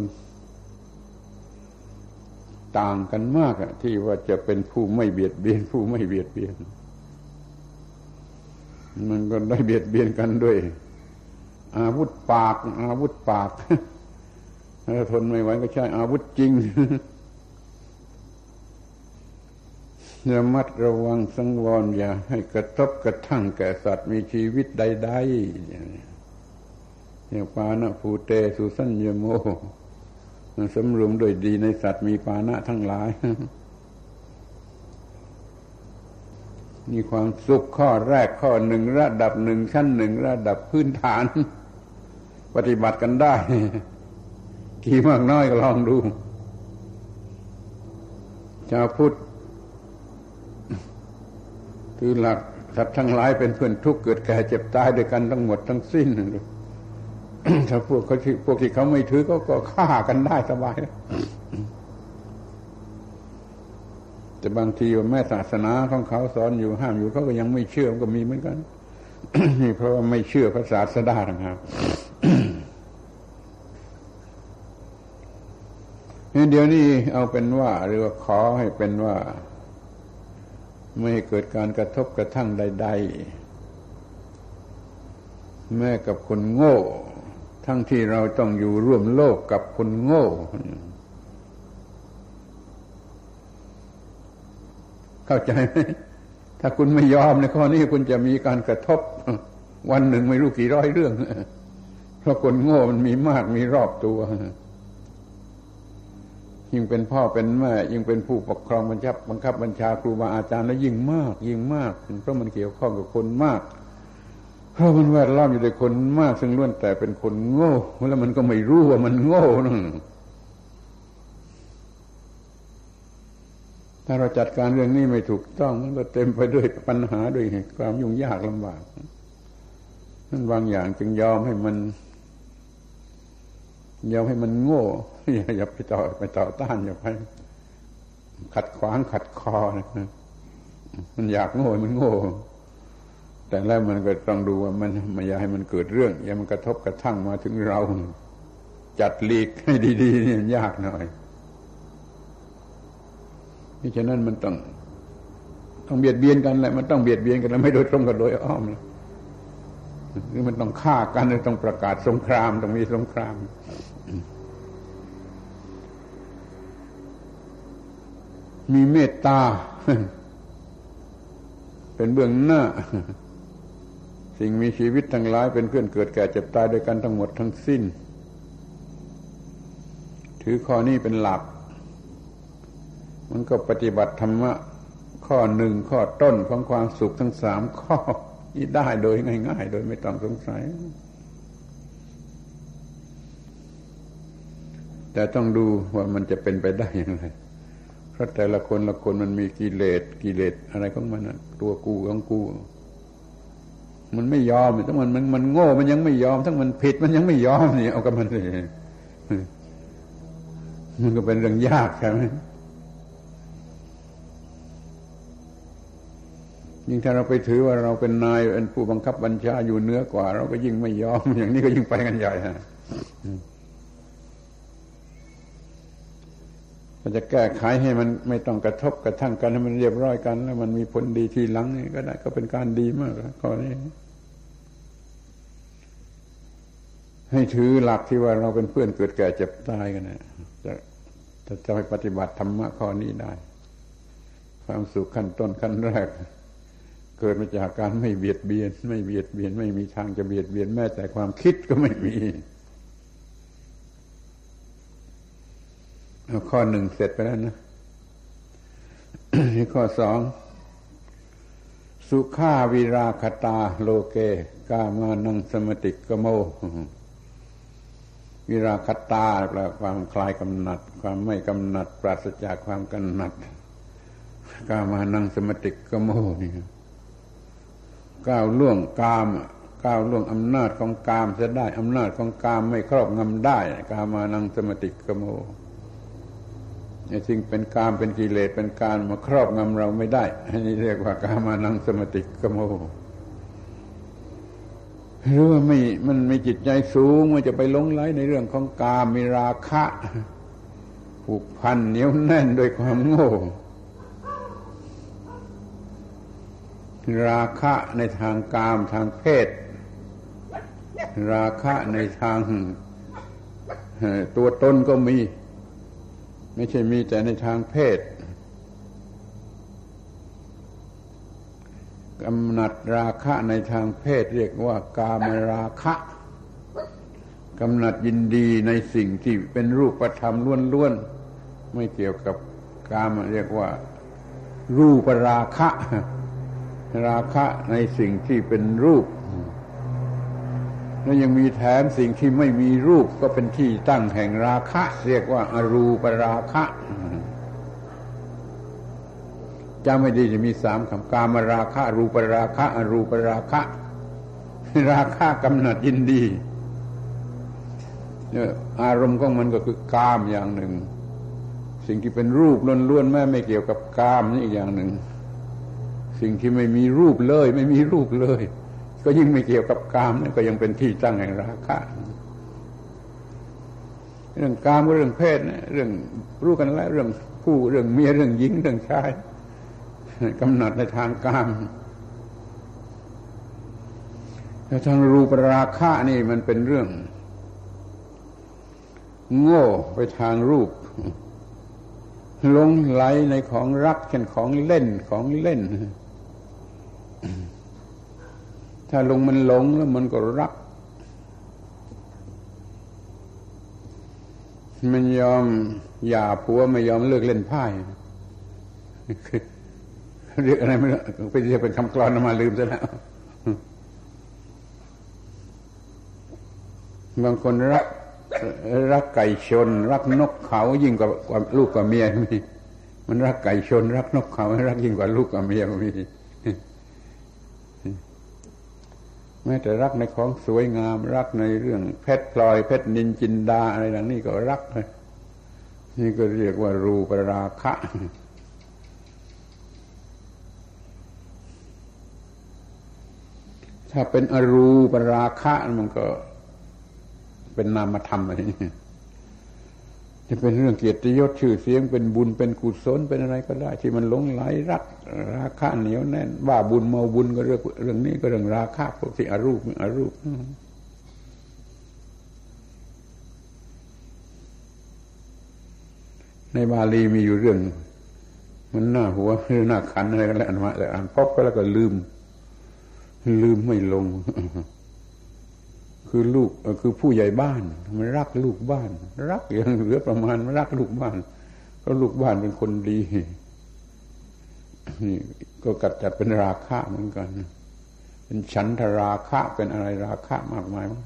ต่างกันมากอะที่ว่าจะเป็นผู้ไม่เบียดเบียน ผู้ไม่เบียดเบียน มันก็ได้เบียดเบียนกันด้วย อาวุธปาก อาวุธปาก ถ้าทนไม่ไหวก็ใช้อาวุธจริงระมัดระวังสังวรอย่าให้กระทบกระทั่งแก่สัตว์มีชีวิตใดๆอย่างปานะภูเตสุสัญญโมสำรวมโดยดีในสัตว์มีปานะทั้งหลาย มีความสุขข้อแรกข้อหนึ่งระดับหนึ่งชั้นหนึ่งระดับพื้นฐาน ปฏิบัติกันได้ กี่มากน้อยก็ลองดูชาวพุทธคือหลักสัตว์ทั้งหลายเป็นเพื่อนทุกข์เกิดแก่เจ็บตายด้วยกันทั้งหมดทั้งสิ้นถ้าพวกเขาที่พวกที่เขาไม่ถือก็ก็ฆ่ากันได้สบายแต่บางทีว่าแม่ศาสนาของเขาสอนอยู่ห้ามอยู่เขาก็ยังไม่เชื่อก็มีเหมือนกันนี่เพราะว่าไม่เชื่อพระศาสดาครับ เดี๋ยวนี้เอาเป็นว่า หรือว่าขอให้เป็นว่า ไม่เกิดการกระทบกระทั่งใด ๆ แม้กับคนโง่ ทั้งที่เราต้องอยู่ร่วมโลกกับคนโง่เข้าใจไหมถ้าคุณไม่ยอมในข้อนี้คุณจะมีการกระทบ วันหนึ่งไม่รู้กี่ร้อยเรื่อง เพราะคนโง่มันมีมากมีรอบตัว ยิ่งเป็นพ่อเป็นแม่ ยิ่งเป็นผู้ปกครองบัญชับบังคับบัญชาครูบาอาจารย์แล้วยิ่งมาก ยิ่งมากเพราะมันเกี่ยวข้องกับคนมากเพราะมันแวดล้อมอยู่ด้วยคนมาก ซึ่งล้วนแต่เป็นคนโง่แล้วมันก็ไม่รู้ว่ามันโง่นั่นถ้าเราจัดการเรื่องนี้ไม่ถูกต้อง มันก็เต็มไปด้วยปัญหาด้วยความยุ่งยากลำบากนั่นบางอย่างจึงยอมให้มัน อยอมให้มันโง่อย่าไปต่อไปต่อต้านอย่าไปขัดขวางขัดคอนะมันอยากโง่มันโง่ แต่แล้วมันก็ต้องดูว่ามันไม่อยากให้มันเกิดเรื่อง อย่ามันกระทบกระทั่งมาถึงเรา จัดลีกให้ดีๆนี่ยากหน่อยนี่ฉะนั้นมันต้อง ต้องเบียดเบียนกันแหละมันต้องเบียดเบียนกันแล้วไม่โดยตรงกับโดยอ้อมหรือมันต้องฆ่ากันหรือต้องประกาศสงครามต้องมีสงคราม มีเมตตา เป็นเบื้องหน้า สิ่งมีชีวิตทั้งหลาย เป็นเพื่อนเกิดแก่เจ็บตายด้วยกันทั้งหมดทั้งสิ้น ถือข้อนี้เป็นหลัก มันก็ปฏิบัติธรรมะ ข้อหนึ่งข้อต้นของความสุขทั้งสามข้อนี้ได้โดยง่าย ๆ โดยไม่ต้องสงสัย แต่ต้องดูว่ามันจะเป็นไปได้อย่างไร เพราะแต่ละคนละคนมันมีกิเลสกิเลสอะไรของมันตัวกูของกู มันไม่ยอมทั้งมันมันมันโง่มันยังไม่ยอม ทั้งมันผิดมันยังไม่ยอมนี่เอากับมันเลยมันก็เป็นเรื่องยากใช่ไหมยิ่งถ้าเราไปถือว่าเราเป็นนายเป็นผู้บังคับบัญชาอยู่เหนือกว่า เราก็ยิ่งไม่ยอม อย่างนี้ก็ยิ่งไปกันใหญ่ฮะาจะแก้ไขให้มันไม่ต้องกระทบกระทั่งกันให้มันเรียบร้อยกัน แล้วมันมีผลดีทีหลังนี่ก็ได้ก็เป็นการดีมากข้อนี้ให้ถือหลักที่ว่าเราเป็นเพื่อนเกิดแก่เจ็บตายกันนะจะจะจะไปปฏิบัติธรรมะข้อนี้ได้ ความสุขขั้นต้นขั้นแรก เกิดมาจากการไม่เบียดเบียน ไม่เบียดเบียน ไม่มีทางจะเบียดเบียนแม้แต่ความคิดก็ไม่มี ข้อหนึ่งเสร็จไปแล้วนะข้อสอง สุขาวิราคตาโลเก กามานังสมติกโม วิราคตาแปลความคลายกำหนัด ความไม่กำหนัด ปราศจากความกำหนัด กามานังสมติกโมนี่ก้าวล่วงกามก้าวล่วงอำนาจของกามจะได้อำนาจของกามไม่ครอบงำได้ กามานังสมติกโม ไอ้สิ่งเป็นกามเป็นกิเลสเป็นการมาครอบงำเราไม่ได้ อันนี้เรียกว่ากามานังสมติกโมหรือว่าไม่มันมีจิตใจสูงมันจะไปลงไหลในเรื่องของกามมีราคะผูกพันเหนียวแน่นด้วยความโง่ ราคะในทางกามทางเพศ ราคะในทางตัวตนก็มี ไม่ใช่มีแต่ในทางเพศกำหนัดราคะในทางเพศเรียกว่ากามราคะกำหนัดยินดีในสิ่งที่เป็นรูปธรรมล้วนๆไม่เกี่ยวกับกามเรียกว่า รูปราคะ ราคะในสิ่งที่เป็นรูป แล้วยังมีแถมสิ่งที่ไม่มีรูปก็เป็นที่ตั้งแห่งราคะ เรียกว่าอรูปราคะจำไม่ดีจะมีสามคำกามราคะ รูปราคะ อรูปราคะ ราคะกำหนัดยินดีอารมณ์ของมันก็คือกามอย่างหนึ่ง สิ่งที่เป็นรูปล้วนๆแม่ไม่เกี่ยวกับกามนี่อีกอย่างหนึ่ง สิ่งที่ไม่มีรูปเลย ไม่มีรูปเลย ก็ยิ่งไม่เกี่ยวกับกามนี่ก็ยังเป็นที่ตั้งแห่งราคะเรื่องกามก็เรื่องเพศนะเรื่องรู้กันแล้ว เรื่องผู้เรื่องเมียเรื่องหญิงเรื่องชายกำหนดในทางกามแต่ทางรูปราคะนี่มันเป็นเรื่อง โง่ไปทางรูปลงไหลในของรักเช่นของเล่นของเล่น ถ้าลงมันหลงแล้วมันก็รัก มันยอมหย่าผัวไม่ยอมเลิกเล่นไพ่เรียกอะไรไม่รู้ไปเรียกเป็นคำกรอนมาลืมซะแล้วบางคนรักรักไก่ชน รักนกเขายิ่งกว่าลูกกว่าเมียมีมันรักไก่ชน รักนกเขารักยิ่งกว่าลูกกว่าเมียมี แม้แต่รักในของสวยงาม รักในเรื่องเพชรพลอยเพชรนินจินดาอะไรต่างนี้ก็รักเลยนี่ก็เรียกว่ารูปราคะถ้าเป็นอรูปราคะมันก็เป็นนามธรรมอะไรนี่ จะเป็นเรื่องเกียรติยศชื่อเสียงเป็นบุญเป็นกุศลเป็นอะไรก็ได้ ที่มันหลงไหลรักราคะเหนียวแน่นว่าบุญเมาบุญก็เรื่องเรื่องนี้ก็เรื่องราคะพวกที่อรูปอรูปในบาลีมีอยู่เรื่อง มันหน้าหัวหรือหน้าขันอะไรกันแล้วมาแต่อ่านพบก็แล้วก็ลืม ลืมไม่ลง คือลูกคือผู้ใหญ่บ้านมันรักลูกบ้าน รักอย่างเหลือประมาณมันรักลูกบ้านเพราะลูกบ้านเป็นคนดีนี่ก็กัดจัดเป็นราคะเหมือนกันเป็นฉันทราคะเป็นอะไรราคะมากมายมั้ง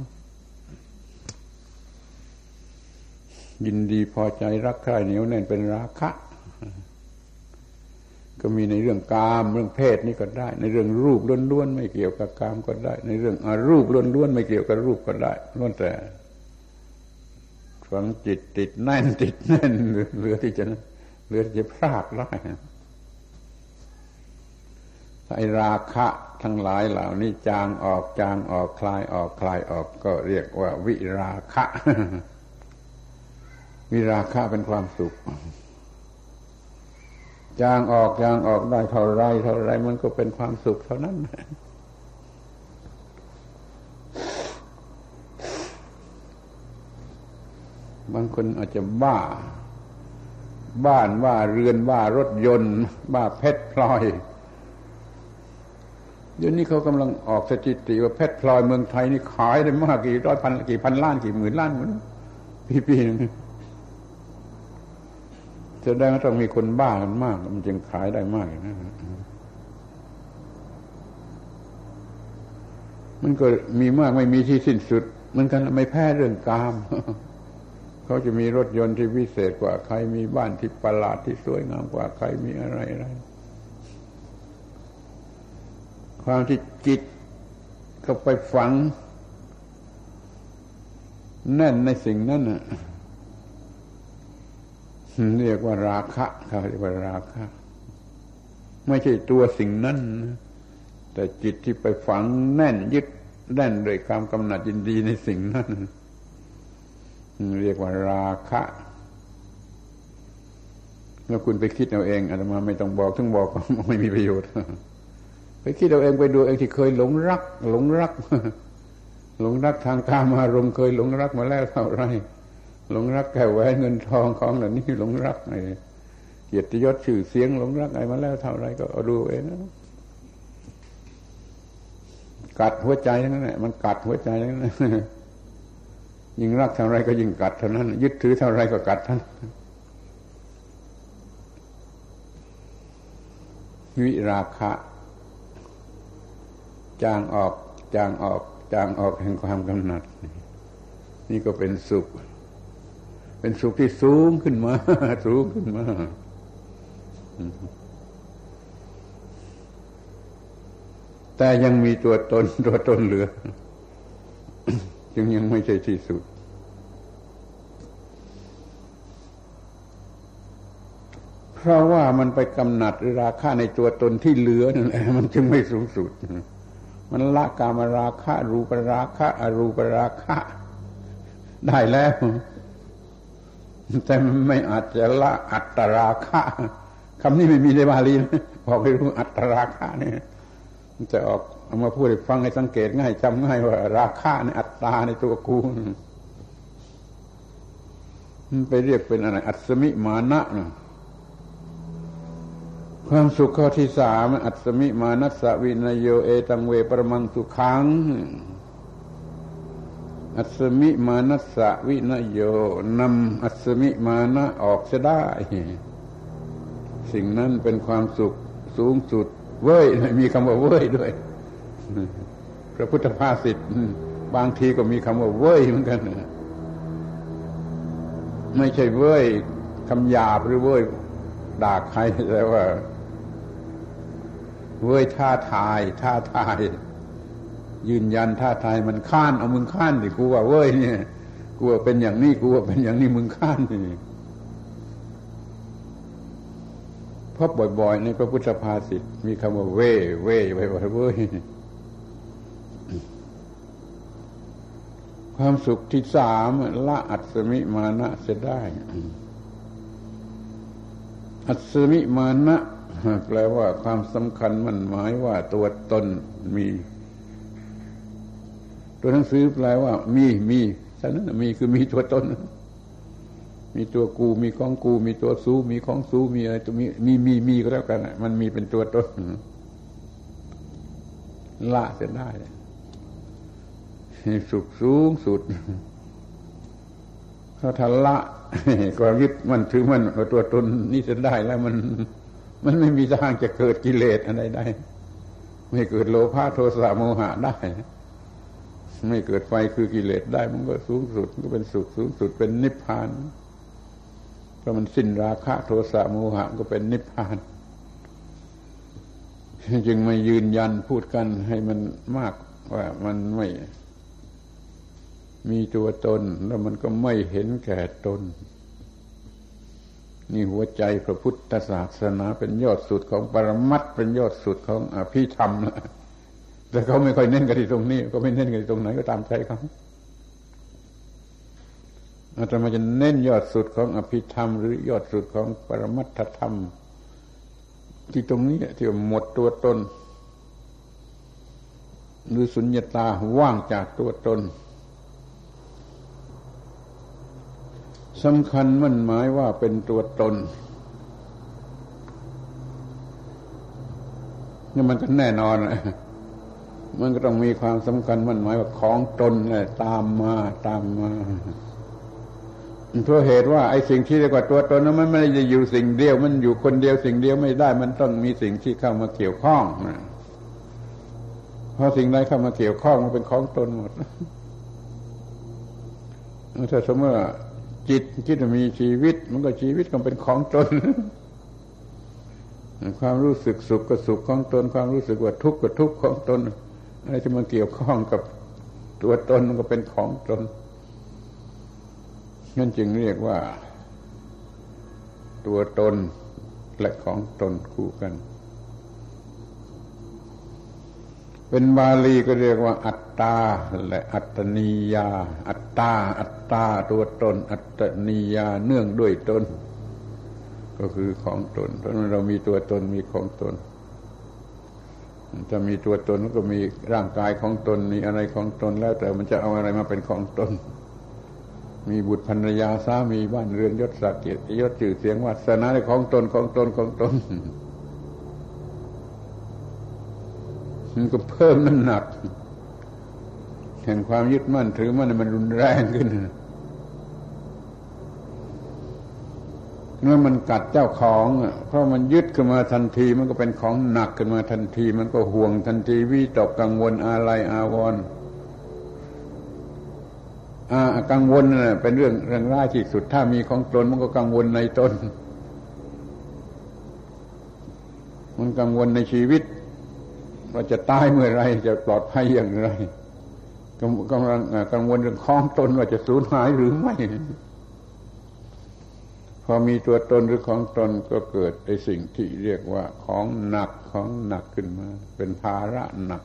ยินดีพอใจรักใคร่เหนียวแน่นเป็นราคะ ก็มีในเรื่องกามเรื่องเพศนี่ก็ได้ ในเรื่องรูปล้วนๆไม่เกี่ยวกับกามก็ได้ ในเรื่องอรูปล้วนๆไม่เกี่ยวกับรูปก็ได้ล้วนแต่ฝังจิตติดแน่นติดแน่นเหลือที่จะเหลือที่จะพลาดได้ไอราคะทั้งหลายเหล่านี้จางออกจางออกคลายออกคลายออกก็เรียกว่า วิราคะ วิราคะเป็นความสุข จางออกจางออกได้เท่าไรเท่าไรมันก็เป็นความสุขเท่านั้นบางคนอาจจะบ้า บ้านว่าเรือนว่ารถยนต์บ้าเพชรพลอยเดี๋ยวนี้เขากำลังออกสถิติว่าเพชรพลอยเมืองไทยนี่ขายได้มากกี่ร้อยพันกี่พันล้านกี่หมื่นล้านเหมือนปีๆนึง แสดงว่าต้องมีคนบ้ากันมาก มันจึงขายได้มากนะมันก็มีมากไม่มีที่สิ้นสุดมันกันไม่แพ้เรื่องกาม เขาจะมีรถยนต์ที่วิเศษกว่าใครมีบ้านที่ประหลาดที่สวยงามกว่าใครมีอะไรอะไรความที่จิตเขาไปฝัง แน่นในสิ่งนั้นน่ะ เรียกว่าราคะเขาเรียกว่าราคะ ไม่ใช่ตัวสิ่งนั้นแต่จิตที่ไปฝังแน่นยึดแน่นโดยความกำหนัดยินดีในสิ่งนั้นเรียกว่าราคะเมื่อคุณไปคิดเอาเองอาตมาไม่ต้องบอกถึงบอกก็ไม่มีประโยชน์ ไปคิดเอาเองไปดูเองที่เคยหลงรัก หลงรัก หลงรักทางกามารมณ์เคยหลงรักมาแล้วเท่าไร หลงรักแก่แหวนเงินทองของเหล่านี้หลงรักไอ้เกียรติยศชื่อเสียงหลงรักอะไรมาแล้วเท่าไรก็ดูเองนะกัดหัวใจนั่นแหละมันกัดหัวใจนั่นแหละยิ่งรักเท่าไรก็ยิ่งกัดเท่านั้น ยึดถือเท่าไรก็กัดท่านวิราคะจางออกจางออกจางออกแห่งความกำหนัด นี่ก็เป็นสุข เป็นสุขที่สูงขึ้นมา สูงขึ้นมาแต่ยังมีตัวตนตัวตนเหลือ จึงยังไม่ใช่ที่สุด เพราะว่ามันไปกำหนัดราคาในตัวตนที่เหลือนั่นแหละมันจึงไม่สูงสุด มันละกามราคะรูปราคะอรูปราคะได้แล้ว แต่ไม่อาจจะละอัตราคะคำนี้ไม่มีในบาลีนะบอกให้รู้อัตราคะเนี่ยจะออกเอามาพูดให้ฟังให้สังเกตง่ายจำง่ายว่า ราคาในอัตตาในตัวกูมันไปเรียกเป็นอะไร อัศมิมานะนะความสุขข้อที่สามอัศมิมานัสวินโยเอตังเวปรมังสุขัง อัศมิมานัสสะวินโยนำอัศมิมานะออกจะได้ สิ่งนั้นเป็นความสุขสูงสุด เว้ย มีคำว่าเว้ยด้วย พระพุทธภาษิตบางทีก็มีคำว่าเว้ยเหมือนกันไม่ใช่เว้ยคำหยาบหรือเว้ยด่าใครแต่ว่าเว้ยท่าทาย ท่าทาย ยืนยันท่าทายมันข้านเอามึงข้านดิกูว่าเว้ยเนี่ยกูว่าเป็นอย่างนี้กูว่าเป็นอย่างนี้มึงข้านนี่พบบ่อยๆในพระพุทธภาษิตมีคำว่าเว่เว่ไปว่าเว้ยความสุขที่สามละอัศมิมานะเสียได้ อัศมิมานะแปลว่าความสำคัญมันหมายว่าตัวตนมี ตัวหนังสือแปลว่า มีมีฉะนั้นมีคือมีตัวตนมีตัวกูมีของกู มีตัวซูมีของซูมีอะไรตัวมีมีมีมีก็แล้วกันมันมีเป็นตัวตนละจะได้สุขสูงสุดเขาทันละความยึดมันถือมันตัวตนนี่จะได้แล้วมัน มันไม่มีทางจะเกิดกิเลสอะไรได้ ไม่เกิดโลภะโทสะโมหะได้ ไม่เกิดไฟคือกิเลสได้มันก็สูงสุดก็เป็นสุขสูงสุดเป็นนิพพานเพราะมันสิ้นราคะโทสะโมหะก็เป็นนิพพาน จึงไม่ยืนยันพูดกันให้มันมากว่ามันไม่มีตัวตน แล้วมันก็ไม่เห็นแก่ตน นี่หัวใจพระพุทธศาสนาเป็นยอดสุดของปรมัตเป็นยอดสุดของอภิธรรมนะ แต่เขาไม่ค่อยเน้นกันที่ตรงนี้ ก็ไม่เน้นกันที่ตรงไหนก็ตามใจเขาอาตมาจะเน้นยอดสุดของอภิธรรม หรือยอดสุดของปรมัตถธรรม ที่ตรงนี้ที่หมดตัวตน หรือสุญญตาว่างจากตัวตนสำคัญมันหมายว่าเป็นตัวตนนี่มันก็แน่นอน มันก็ต้องมีความสำคัญมันหมายว่าของตนเนี่ยตามมาตามมาเพราะเหตุว่าไอ้สิ่งที่เรียกว่าตัวตนนั้นมันไม่ได้อยู่สิ่งเดียว มันอยู่คนเดียวสิ่งเดียวไม่ได้ มันต้องมีสิ่งที่เข้ามาเกี่ยวข้องเพราะสิ่งใดเข้ามาเกี่ยวข้องมันเป็นของตนหมดถ้าสมมติจิตคิดว่ามีชีวิต มันก็ชีวิตก็เป็นของตนความรู้สึกสุขก็สุขของตน ความรู้สึกว่าทุกข์ก็ทุกข์ของตน อะไรที่มันเกี่ยวข้องกับตัวตนมันก็เป็นของตนนั่นจึงเรียกว่า ตัวตนและของตนคู่กัน เป็นบาลีก็เรียกว่า อัตตาและอัตนิยา อัตตา อัตตา ตัวตน อัตนิยาเนื่องด้วยตน ก็คือของตน เพราะนั้นเรามีตัวตนมีของตน ถ้ามีตัวตนก็มีร่างกายของตนมีอะไรของตนแล้วแต่มันจะเอาอะไรมาเป็นของตน มีบุตรภรรยาสามีบ้านเรือนยศศักดิ์ยศจื่อเสียงวาสนาในของตนของตนของตนมันก็เพิ่มน้ำหนักแห่งความยึดมั่นถือมั่นมันรุนแรงขึ้น เมื่อมันกัดเจ้าของเพราะมันยึดขึ้นมาทันที มันก็เป็นของหนักขึ้นมาทันที มันก็ห่วงทันทีวิตกกังวลอะไรอาวรณ์กังวลน่ะเป็นเรื่องเรื่องร้ายที่สุดถ้ามีของตนมันก็กังวลในตนมันกังวลในชีวิตว่าจะตายเมื่อไรจะปลอดภัยอย่างไรกำลังกังวลเรื่องคล้องตนว่าจะสูญหายหรือไม่ พอมีตัวตนหรือของตนก็เกิดไอสิ่งที่เรียกว่าของหนักของหนักขึ้นมา เป็นภาระหนัก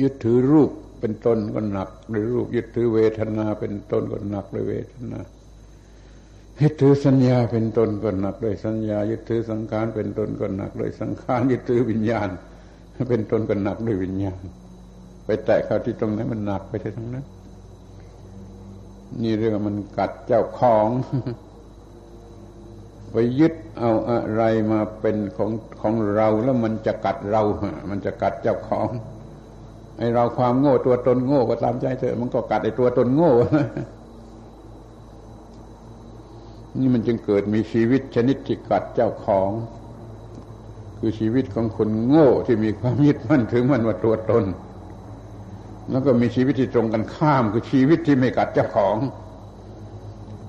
ยึดถือรูปเป็นตนก็หนักหรือรูป ยึดถือเวทนาเป็นตนก็หนักเลยเวทนายึดถือสัญญาเป็นตนก็หนักด้วยสัญญา ยึดถือสังขารเป็นตนก็หนักด้วยสังขารยึดถือวิญญาณ เป็นตนก็หนักด้วยวิญญาณ ไปแตะเข้าที่ตรงนั้นมันหนักไปที่ตรงนั้น นี่เรื่องมันกัดเจ้าของไปยึดเอาอะไรมาเป็นของของเราแล้วมันจะกัดเรา มันจะกัดเจ้าของไอเราความโง่ตัวตนโง่ก็ตามใจเถอะมันก็กัดไอตัวตนโง่ นี่มันจึงเกิดมีชีวิตชนิดที่กัดเจ้าของ คือชีวิตของคนโง่ที่มีความยึดมั่นถือมั่นว่าตัวตน แล้วก็มีชีวิตที่ตรงกันข้ามคือชีวิตที่ไม่กัดเจ้าของ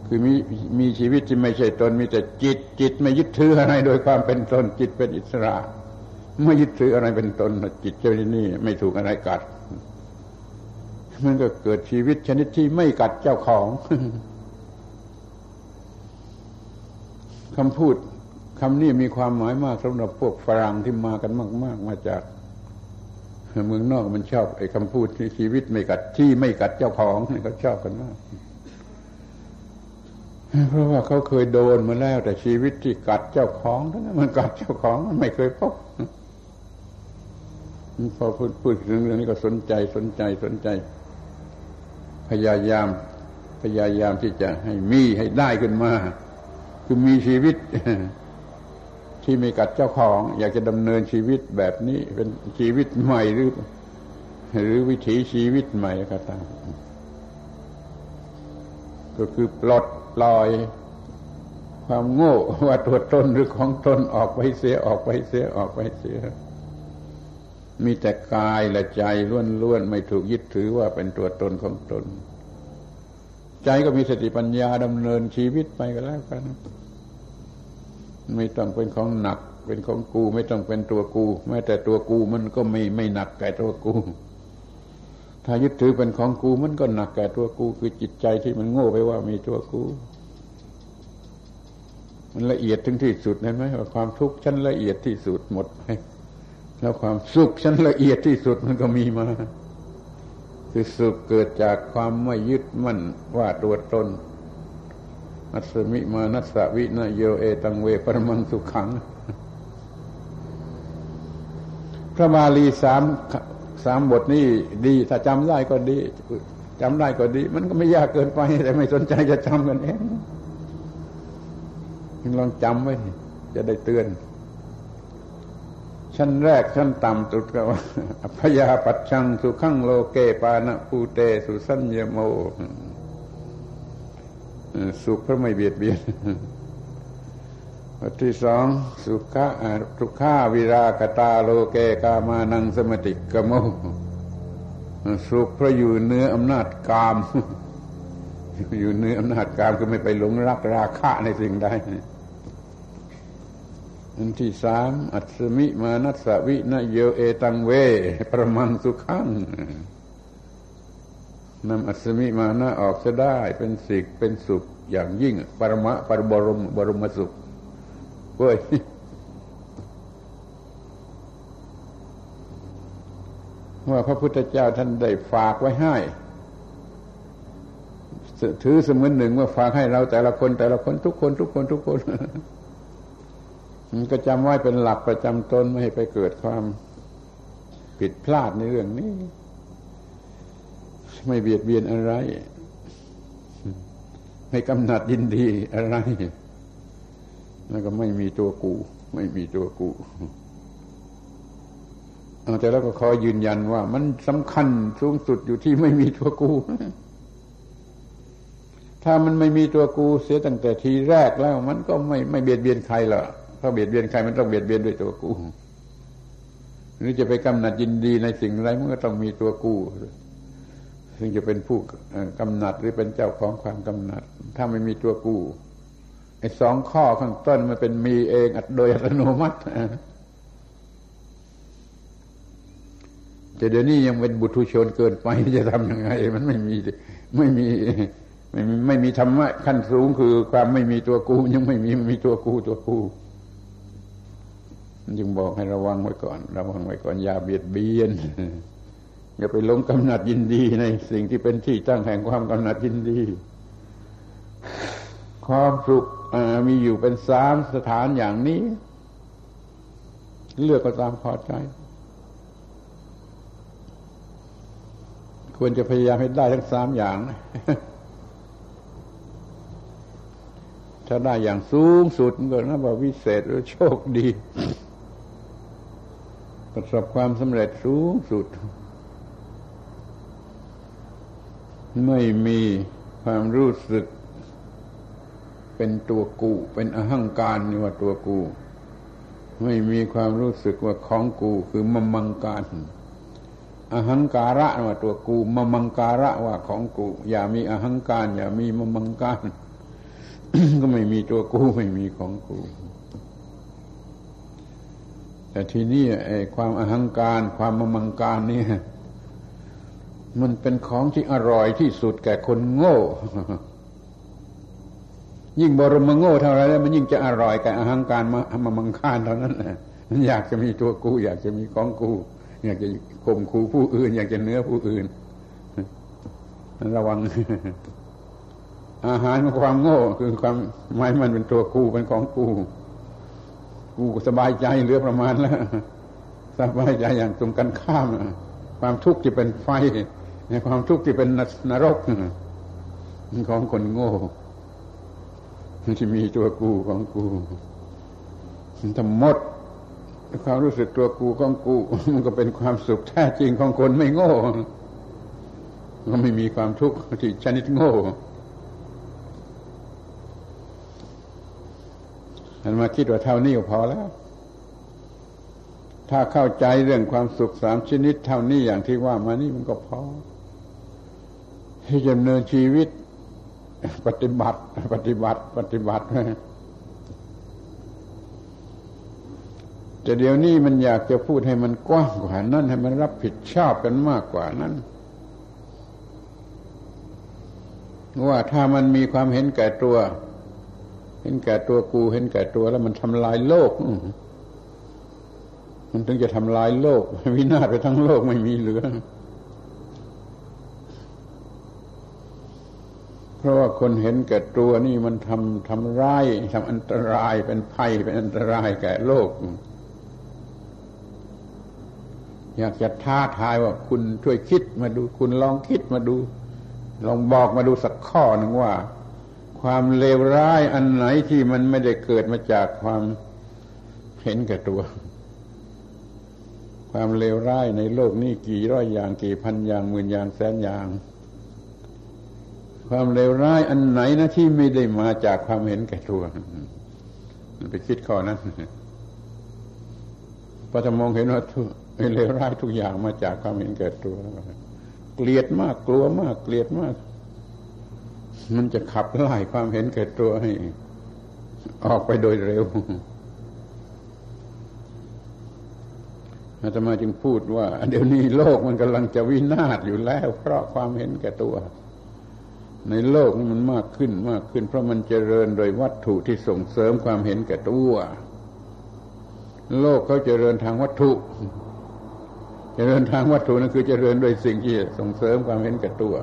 คือมีมีชีวิตที่ไม่ใช่ตนมีแต่จิตจิตไม่ยึดถืออะไรโดยความเป็นตนจิตเป็นอิสระไม่ยึดถืออะไรเป็นตนจิตเจ้านี่ไม่ถูกอะไรกัด มันก็เกิดชีวิตชนิดที่ไม่กัดเจ้าของคำพูดคำนี้มีความหมายมากสำหรับพวกฝรั่งที่มากันมาก ๆ มาจาก เมืองนอกมันชอบไอ้คำพูดที่ชีวิตไม่กัดที่ไม่กัดเจ้าของเขาชอบกันมากเพราะว่าเขาเคยโดนมาแล้ว แต่ชีวิตที่กัดเจ้าของนั้นมันกัดเจ้าของมันไม่เคยพบพอพูดพูดถึงเรื่องนี้ก็สนใจสนใจสนใจ พยายาม พยายามที่จะให้มีให้ได้ขึ้นมา คือมีชีวิต ที่ไม่กัดเจ้าของ อยากจะดำเนินชีวิตแบบนี้เป็นชีวิตใหม่หรือ หรือวิถีชีวิตใหม่ก็ตามก็คือปลดปล่อยความโง่ว่าตัวตนหรือของตนออกไปเสียออกไปเสียออกไปเสีย มีแต่กายและใจล้วนๆไม่ถูกยึดถือว่าเป็นตัวตนของตน ใจก็มีสติปัญญาดำเนินชีวิตไปก็แล้วกัน ไม่ต้องเป็นของหนัก เป็นของกู ไม่ต้องเป็นตัวกู แม้แต่ตัวกูมันก็ไม่ไม่หนักแก่ตัวกู ถ้ายึดถือเป็นของกูมันก็หนักแก่ตัวกู คือจิตใจที่มันโง่ไปว่ามีตัวกูมันละเอียดถึงที่สุดเห็นไหมว่าความทุกข์ชั้นละเอียดที่สุดหมดไปแล้วความสุขชั้นละเอียดที่สุดมันก็มีมาคือสุขเกิดจากความไม่ยึดมั่นว่าตัวตน อัสมิมานัสวินโยเอตังเวปรมังสุขัง พระบาลีสามสามบทนี้ดี ถ้าจำได้ก็ดีจำได้ก็ดี มันก็ไม่ยากเกินไป แต่ไม่สนใจจะจำกันเองลองจำไว้จะได้เตือน ชั้นแรกชั้นต่ำสุดก็ว่าพยาปัจชังสุขังโลเกปานะภูเตสุสัญญโม สุขเพราะไม่เบียดเบียนที่สองสุขะทุกขาวิรากตาโลเกกามานังสมติกโมสุขเพราะอยู่เนื้ออำนาจกาม อยู่เนื้ออำนาจกามก็ไม่ไปหลงรักราคะในสิ่งใดอันที่สามอัศมิมานัสวินโยเอตังเว ประมังสุขัง นำอัศมิมานะออกจะได้เป็นสิกเป็นสุขอย่างยิ่ง ปรมะปรบรมบรมสุขเว้ยว่าพระพุทธเจ้าท่านได้ฝากไว้ให้ ถือเสมือนหนึ่งว่าฝากให้เราแต่ละคนแต่ละคนทุกคนทุกคนทุกคนมันก็จำไว้เป็นหลักประจำตนไม่ให้ไปเกิดความผิดพลาดในเรื่องนี้ ไม่เบียดเบียนอะไร ไม่กำหนัดยินดีอะไร แล้วก็ไม่มีตัวกู ไม่มีตัวกูแต่แล้วก็ขอยืนยันว่า มันสำคัญสูงสุดอยู่ที่ไม่มีตัวกู ถ้ามันไม่มีตัวกูเสียตั้งแต่ทีแรกแล้ว มันก็ไม่ไม่เบียดเบียนใครละถ้าเบียดเบียนใครมันต้องเบียดเบียนด้วยตัวกูหรือจะไปกำหนัดยินดีในสิ่งอะไรมันก็ต้องมีตัวกู ซึ่งจะเป็นผู้กำหนัดหรือเป็นเจ้าของความกำหนัด ถ้าไม่มีตัวกู้ไอ้สองข้อข้างต้นมันเป็นมีเองโดยอัตโนมัติแต่เดี๋ยวนี้ยังเป็นบุตุชนเกินไปจะทำยังไง มันไม่มีไม่มีไม่มีไม่มีธรรมะขั้นสูงคือความไม่มีตัวกูยังไม่มีมีตัวกูตัวกูจึงบอกให้ระวังไว้ก่อน ระวังไว้ก่อนอย่าเบียดเบียน อย่าไปหลงกำหนัดยินดีในสิ่งที่เป็นที่ตั้งแห่งความกำหนัดยินดี ความสุขมีอยู่เป็นสามสถานอย่างนี้ เลือกก็ตามพอใจ ควรจะพยายามให้ได้ทั้งสามอย่าง ถ้าได้อย่างสูงสุดก็นับว่าวิเศษหรือโชคดี ประสบความสำเร็จสูงสุด ไม่มีความรู้สึก เป็นตัวกู เป็นอหังการนี่ว่าตัวกู ไม่มีความรู้สึกว่าของกูคือมมังการอหังการะว่าตัวกูมมังการะว่าของกู อย่ามีอหังการ อย่ามีมมังการ ก็ไม่มีตัวกูไม่มีของกู แต่ทีนี้ไอ้ความอหังการ ความมมังการนี่ มันเป็นของที่อร่อยที่สุดแก่คนโง่ ยิ่งบรมโง่เท่าไรแล้วมันยิ่งจะอร่อยแก่อาหารการมามามังคานเท่านั้นแหละมันอยากจะมีตัวกู อยากจะมีของกู อยากจะข่มขู่ผู้อื่น อยากจะเนื้อผู้อื่นระวัง อาหารความโง่ คือความหมายมันเป็นตัวกูเป็นของกู กูสบายใจเหลือประมาณแล้วสบายใจอย่างตรงกันข้ามความทุกข์ที่เป็นไฟ ความทุกข์ที่เป็นนรกของคนโง่ที่มีตัวกูของกูทั้งหมดความรู้สึกตัวกูของกู มันก็เป็นความสุขแท้จริงของคนไม่โง่ก็ไม่มีความทุกข์ที่ชนิดโง่อันมาคิดว่าเท่านี้ก็พอแล้ว ถ้าเข้าใจเรื่องความสุขสามชนิดเท่านี้อย่างที่ว่ามานี่มันก็พอ ที่จะดำเนินชีวิต ปฏิบัติ ปฏิบัติ ปฏิบัติแต่เดี๋ยวนี้มันอยากจะพูดให้มันกว้างกว่านั้นให้มันรับผิดชอบกันมากกว่านั้น ว่าถ้ามันมีความเห็นแก่ตัว เห็นแก่ตัวกูเห็นแก่ตัวแล้วมันทำลายโลก มันถึงจะทำลายโลกวินาศไปทั้งโลกไม่มีเหลือ เพราะว่าคนเห็นแก่ตัวนี่มันทำทำร้ายทำอันตรายเป็นภัยเป็นอันตรายแก่โลก อยากจะท้าทายว่าคุณช่วยคิดมาดู คุณลองคิดมาดู ลองบอกมาดูสักข้อหนึ่งว่า ความเลวร้ายอันไหนที่มันไม่ได้เกิดมาจากความเห็นแก่ตัว ความเลวร้ายในโลกนี้กี่ร้อยอย่างกี่พันอย่างหมื่นอย่างแสนอย่าง ความเลวร้ายอันไหนนะที่ไม่ได้มาจากความเห็นแก่ตัวไปคิดข้อนั้นพอจะมองเห็นว่าเลวร้ายทุกอย่างมาจากความเห็นแก่ตัวเกลียดมากกลัวมาก เกลียดมาก มันจะขับไล่ความเห็นแก่ตัวให้ ออกไปโดยเร็วอาตมาจึงพูดว่า เดี๋ยวนี้โลกมันกำลังจะวินาศอยู่แล้ว เพราะความเห็นแก่ตัว ในโลกมันมากขึ้นมากขึ้น เพราะมันเจริญโดยวัตถุที่ส่งเสริมความเห็นแก่ตัวโลกเขาเจริญทางวัตถุ เจริญทางวัตถุนั่นคือเจริญโดยสิ่งที่ส่งเสริมความเห็นแก่ตัว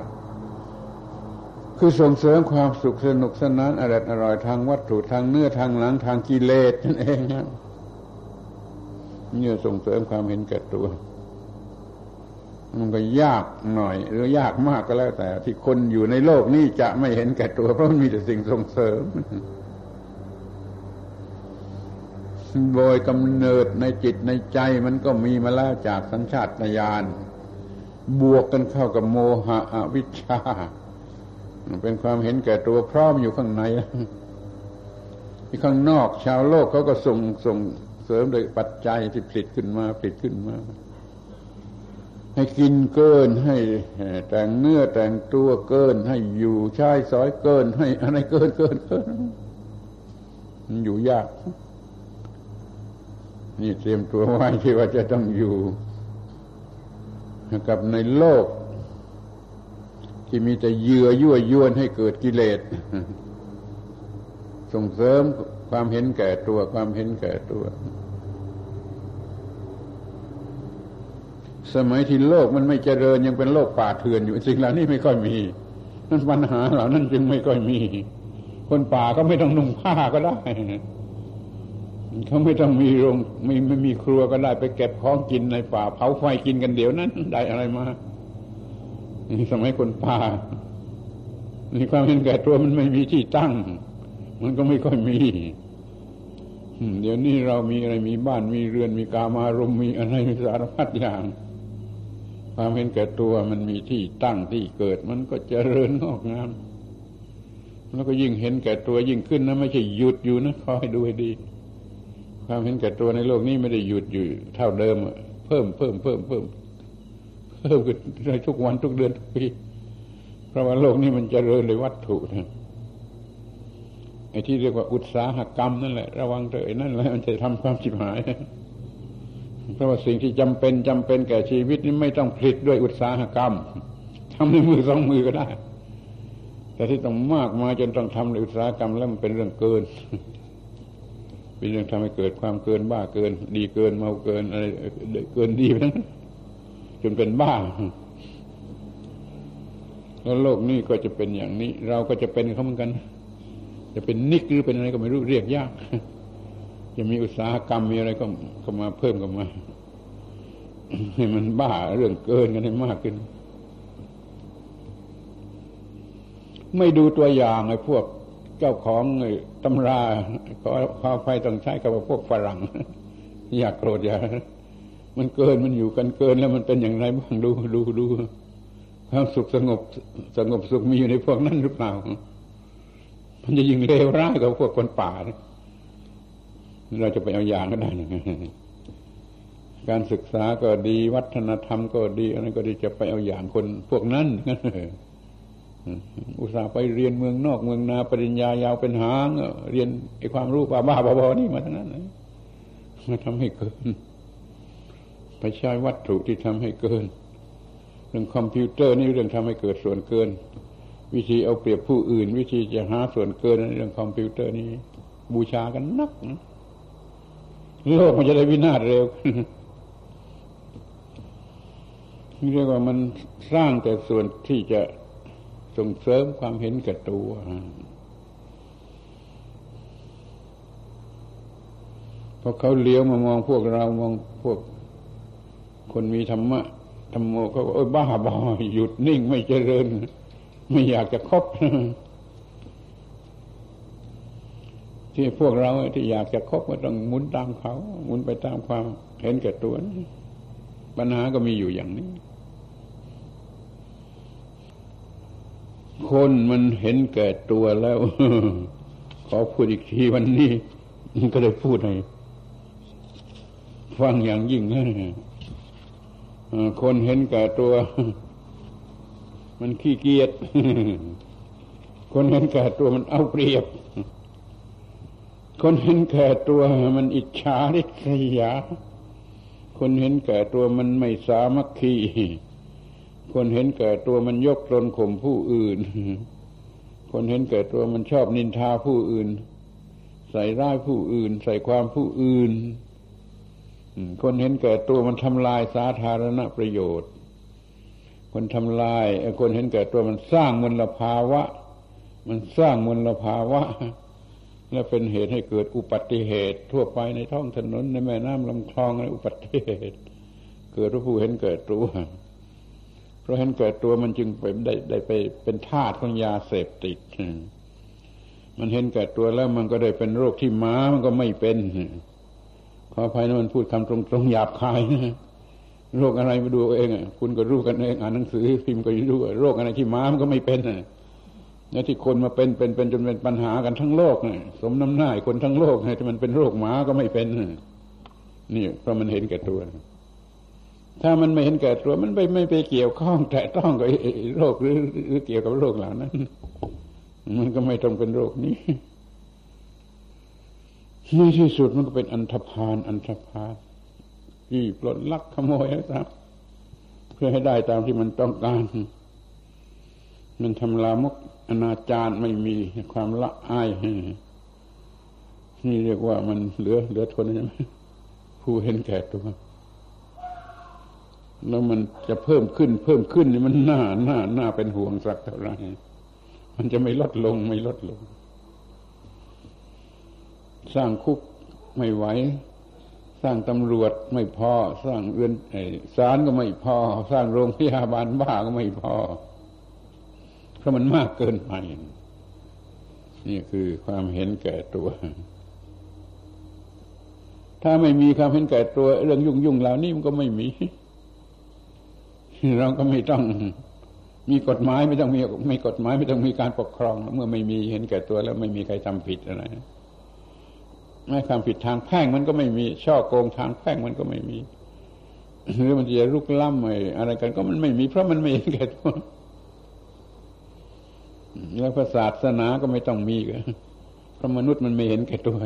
คือส่งเสริมความสุขสนุกสนานอร่อยอร่อยทางวัตถุทางเนื้อทางหลังทางกิเลสนั่นเองนะเนี่ยส่งเสริมความเห็นแก่ตัว มันก็ยากหน่อย หรือยากมากก็แล้วแต่ ที่คนอยู่ในโลกนี้จะไม่เห็นแก่ตัว เพราะมันมีแต่สิ่งส่งเสริม โดยกำเนิดในจิตในใจมันก็มีมาแล้วจากสัญชาตญาณบวกกันเข้ากับโมหะอวิชชา เป็นความเห็นแก่ตัวพร้อมอยู่ข้างในที่ข้างนอกชาวโลกเขาก็ส่งส่งเสริมโดยปัจจัยที่ผลิตขึ้นมาผลิตขึ้นมา ให้กินเกินให้แต่งเนื้อแต่งตัวเกิน ให้อยู่ใช้สอยเกิน ให้อะไรเกินเกินเกินมันอยู่ยาก นี่เตรียมตัวไว้ที่ว่าจะต้องอยู่ กับในโลก ที่มีแต่เยื่อยั่วยวนให้เกิดกิเลสส่งเสริมความเห็นแก่ตัวความเห็นแก่ตัว สมัยที่โลกมันไม่เจริญยังเป็นโลกป่าเถื่อนอยู่สิ่งเหล่านี้ไม่ค่อยมีนั่นปัญหาเหล่านั้นจึงไม่ค่อยมี คนป่าก็ไม่ต้องนุ่งผ้าก็ได้เขาไม่ต้องมีโรงไม่ไม่มีครัวก็ได้ไปเก็บของกินในป่า เผาไฟกินกันเดี๋ยวนั้น ได้อะไรมานี่สมัยคนป่าในความเห็นแก่ตัวมันไม่มีที่ตั้ง มันก็ไม่ค่อยมีเดี๋ยวนี้เรามีอะไรมีบ้านมีเรือนมีกามารมมีอะไรมีสารพัดอย่าง ความเห็นแก่ตัวมันมีที่ตั้งที่เกิด มันก็เจริญงอกงามแล้วก็ยิ่งเห็นแก่ตัวยิ่งขึ้นนะไม่ใช่หยุดอยู่นะคอยดูให้ดี ความเห็นแก่ตัวในโลกนี้ไม่ได้หยุดอยู่ เท่าเดิมเพิ่มเพิ่มเพิ่มเพิ่มเพิ่มขึ้นทุกวันทุกเดือนทุกปีเพราะว่าโลกนี้มันจเจริญเลยวัตถุนะไอ้ที่เรียกว่าอุตสาหกรรมนั่นแหละ ระวังเถอะนั่นแหละมันจะทำความชิบหาย เพราะว่าสิ่งที่จำเป็นจำเป็นแก่ชีวิตนี้ไม่ต้องผลิตด้วยอุตสาหกรรมทำในมือสองมือก็ได้ แต่ที่ต้องมากมาจนต้องทำในอุตสาหกรรมแล้วมันเป็นเรื่องเกินเป็นเรื่องทำให้เกิดความเกินบ้าเกิน ดีเกินเมาเกินอะไรเกินดีไปทั้งจนเป็นบ้าแล้วโลกนี้ก็จะเป็นอย่างนี้ เราก็จะเป็นเขาเหมือนกัน จะเป็นนิกหรือเป็นอะไรก็ไม่รู้เรียกยาก จะมีอุตสาหกรรมมีอะไรก็เข้ามาเพิ่มกันมา ให้มันบ้าเรื่องเกินกันให้มากขึ้น ไม่ดูตัวอย่างไอ้พวกเจ้าของตำราขอขอไฟต้องใช้กับพวกฝรั่ง อยากโกรธอย่ามันเกินมันอยู่กันเกินแล้วมันเป็นอย่างไรบ้างดูดูดูความสุขสงบสงบสุขมีอยู่ในพวกนั้นหรือเปล่า มันจะยิ่งเลวร้ายกว่าพวกคนป่า เราจะไปเอาอย่างก็ได้การศึกษาก็ดีวัฒนธรรมก็ดีอะไรก็ดีจะไปเอาอย่างคนพวกนั้นอุตส่าห์ไปเรียนเมืองนอกเมืองนาปริญญายาวเป็นหาง เรียนไอ้ความรู้บ้าบ้าบอนี่มาทั้งนั้นมาทำให้เกิน ไปใช้วัตถุที่ทำให้เกิน เรื่องคอมพิวเตอร์นี่เรื่องทำให้เกิดส่วนเกิน วิธีเอาเปรียบผู้อื่น วิธีจะหาส่วนเกินในเรื่องคอมพิวเตอร์นี้บูชากันนัก โลกมันจะได้วินาศเร็วเรียกว่ามันสร้างแต่ส่วนที่จะส่งเสริมความเห็นแก่ตัวพอเขาเลี้ยวมามองพวกเรามองพวก คนมีธรรมะธรรมโมเขาบอกโอ้บ้าบอหยุดนิ่งไม่เจริญ ไม่อยากจะคบ ที่พวกเราที่อยากจะคบก็ต้องหมุนตามเขาหมุนไปตามความเห็นแก่ตัวปัญหาก็มีอยู่อย่างนี้ คนมันเห็นแก่ตัวแล้ว ขอพูดอีกทีวันนี้ก็เลยพูดให้ฟังอย่างยิ่งคนเห็นแก่ตัว มันขี้เกียจคนเห็นแก่ตัวมันเอาเปรียบ คนเห็นแก่ตัวมันอิจฉาริษยา คนเห็นแก่ตัวมันไม่สามัคคี คนเห็นแก่ตัวมันยกตนข่มผู้อื่น คนเห็นแก่ตัวมันชอบนินทาผู้อื่น ใส่ร้ายผู้อื่น ใส่ความผู้อื่น คนเห็นแก่ตัวมันทำลายสาธารณประโยชน์ คนทำลาย คนเห็นแก่ตัวมันสร้างมลภาวะ มันสร้างมลภาวะ และเป็นเหตุให้เกิดอุบัติเหตุ ทั่วไปในท้องถนนในแม่น้ำลำคลองในอุบัติเหตุ เกิดผู้เห็นเกิดตัว เพราะเห็นเกิดตัวมันจึงไปได้ได้ไปเป็นธาตุของยาเสพติด มันเห็นเกิดตัวแล้วมันก็ได้เป็นโรคที่ม้ามันก็ไม่เป็นขออภัยนะมันพูดคำตรงๆหยาบคายนะโรคอะไรมาดูเองอะคุณก็รู้กันเองอ่านหนังสือพิมพ์ก็รู้โรคอะไรที่ม้ามันก็ไม่เป็นนะ แล้วที่คนมาเป็นเป็นเป็นจนเป็นปัญหากันทั้งโลกเนี่ยสมน้ำหน้าคนทั้งโลกเนี่ยที่มันเป็นโรคหมาก็ไม่เป็นนี่เพราะมันเห็นแก่ตัว ถ้ามันไม่เห็นแก่ตัว มันไม่ไม่ไปเกี่ยวข้อง แต่ต้องกับโรคหรือหรือเกี่ยวกับโรคเหล่านั้น มันก็ไม่ต้องเป็นโรคนี้ในที่สุดมันก็เป็นอันธพาลอันธพาลที่ปลดลักขโมยนะครับ เพื่อให้ได้ตามที่มันต้องการ มันทำลามก อนาจารไม่มีความละอายนี่เรียกว่ามันเหลือเหลือทนใช่ไหมผู้เห็นแก่ตัวแล้วมันจะเพิ่มขึ้น เพิ่มขึ้นนี่มันน่าน่าน่าเป็นห่วงสักเท่าไหร่มันจะไม่ลดลงไม่ลดลง สร้างคุกไม่ไหวสร้างตำรวจไม่พอ สร้างเรือนศาลก็ไม่พอ สร้างโรงพยาบาลบ้าก็ไม่พอ เพราะมันมากเกินไป นี่คือความเห็นแก่ตัว ถ้าไม่มีความเห็นแก่ตัว เรื่องยุ่งยุ่งเหล่านี้มันก็ไม่มี เราก็ไม่ต้องมีกฎหมายไม่ต้องมีมีกฎหมายไม่ต้องมีการปกครอง เมื่อไม่มีเห็นแก่ตัวแล้วไม่มีใครทำผิดอะไรไม่ความผิดทางแพ่งมันก็ไม่มี ช่อโกงทางแพ่งมันก็ไม่มีหรือมันจะลุกล้ำอะไรกันก็มันไม่มี เพราะมันไม่เห็นแก่ตัว แล้วศาสนาก็ไม่ต้องมีกันเพราะมนุษย์มันไม่เห็นแก่ตัว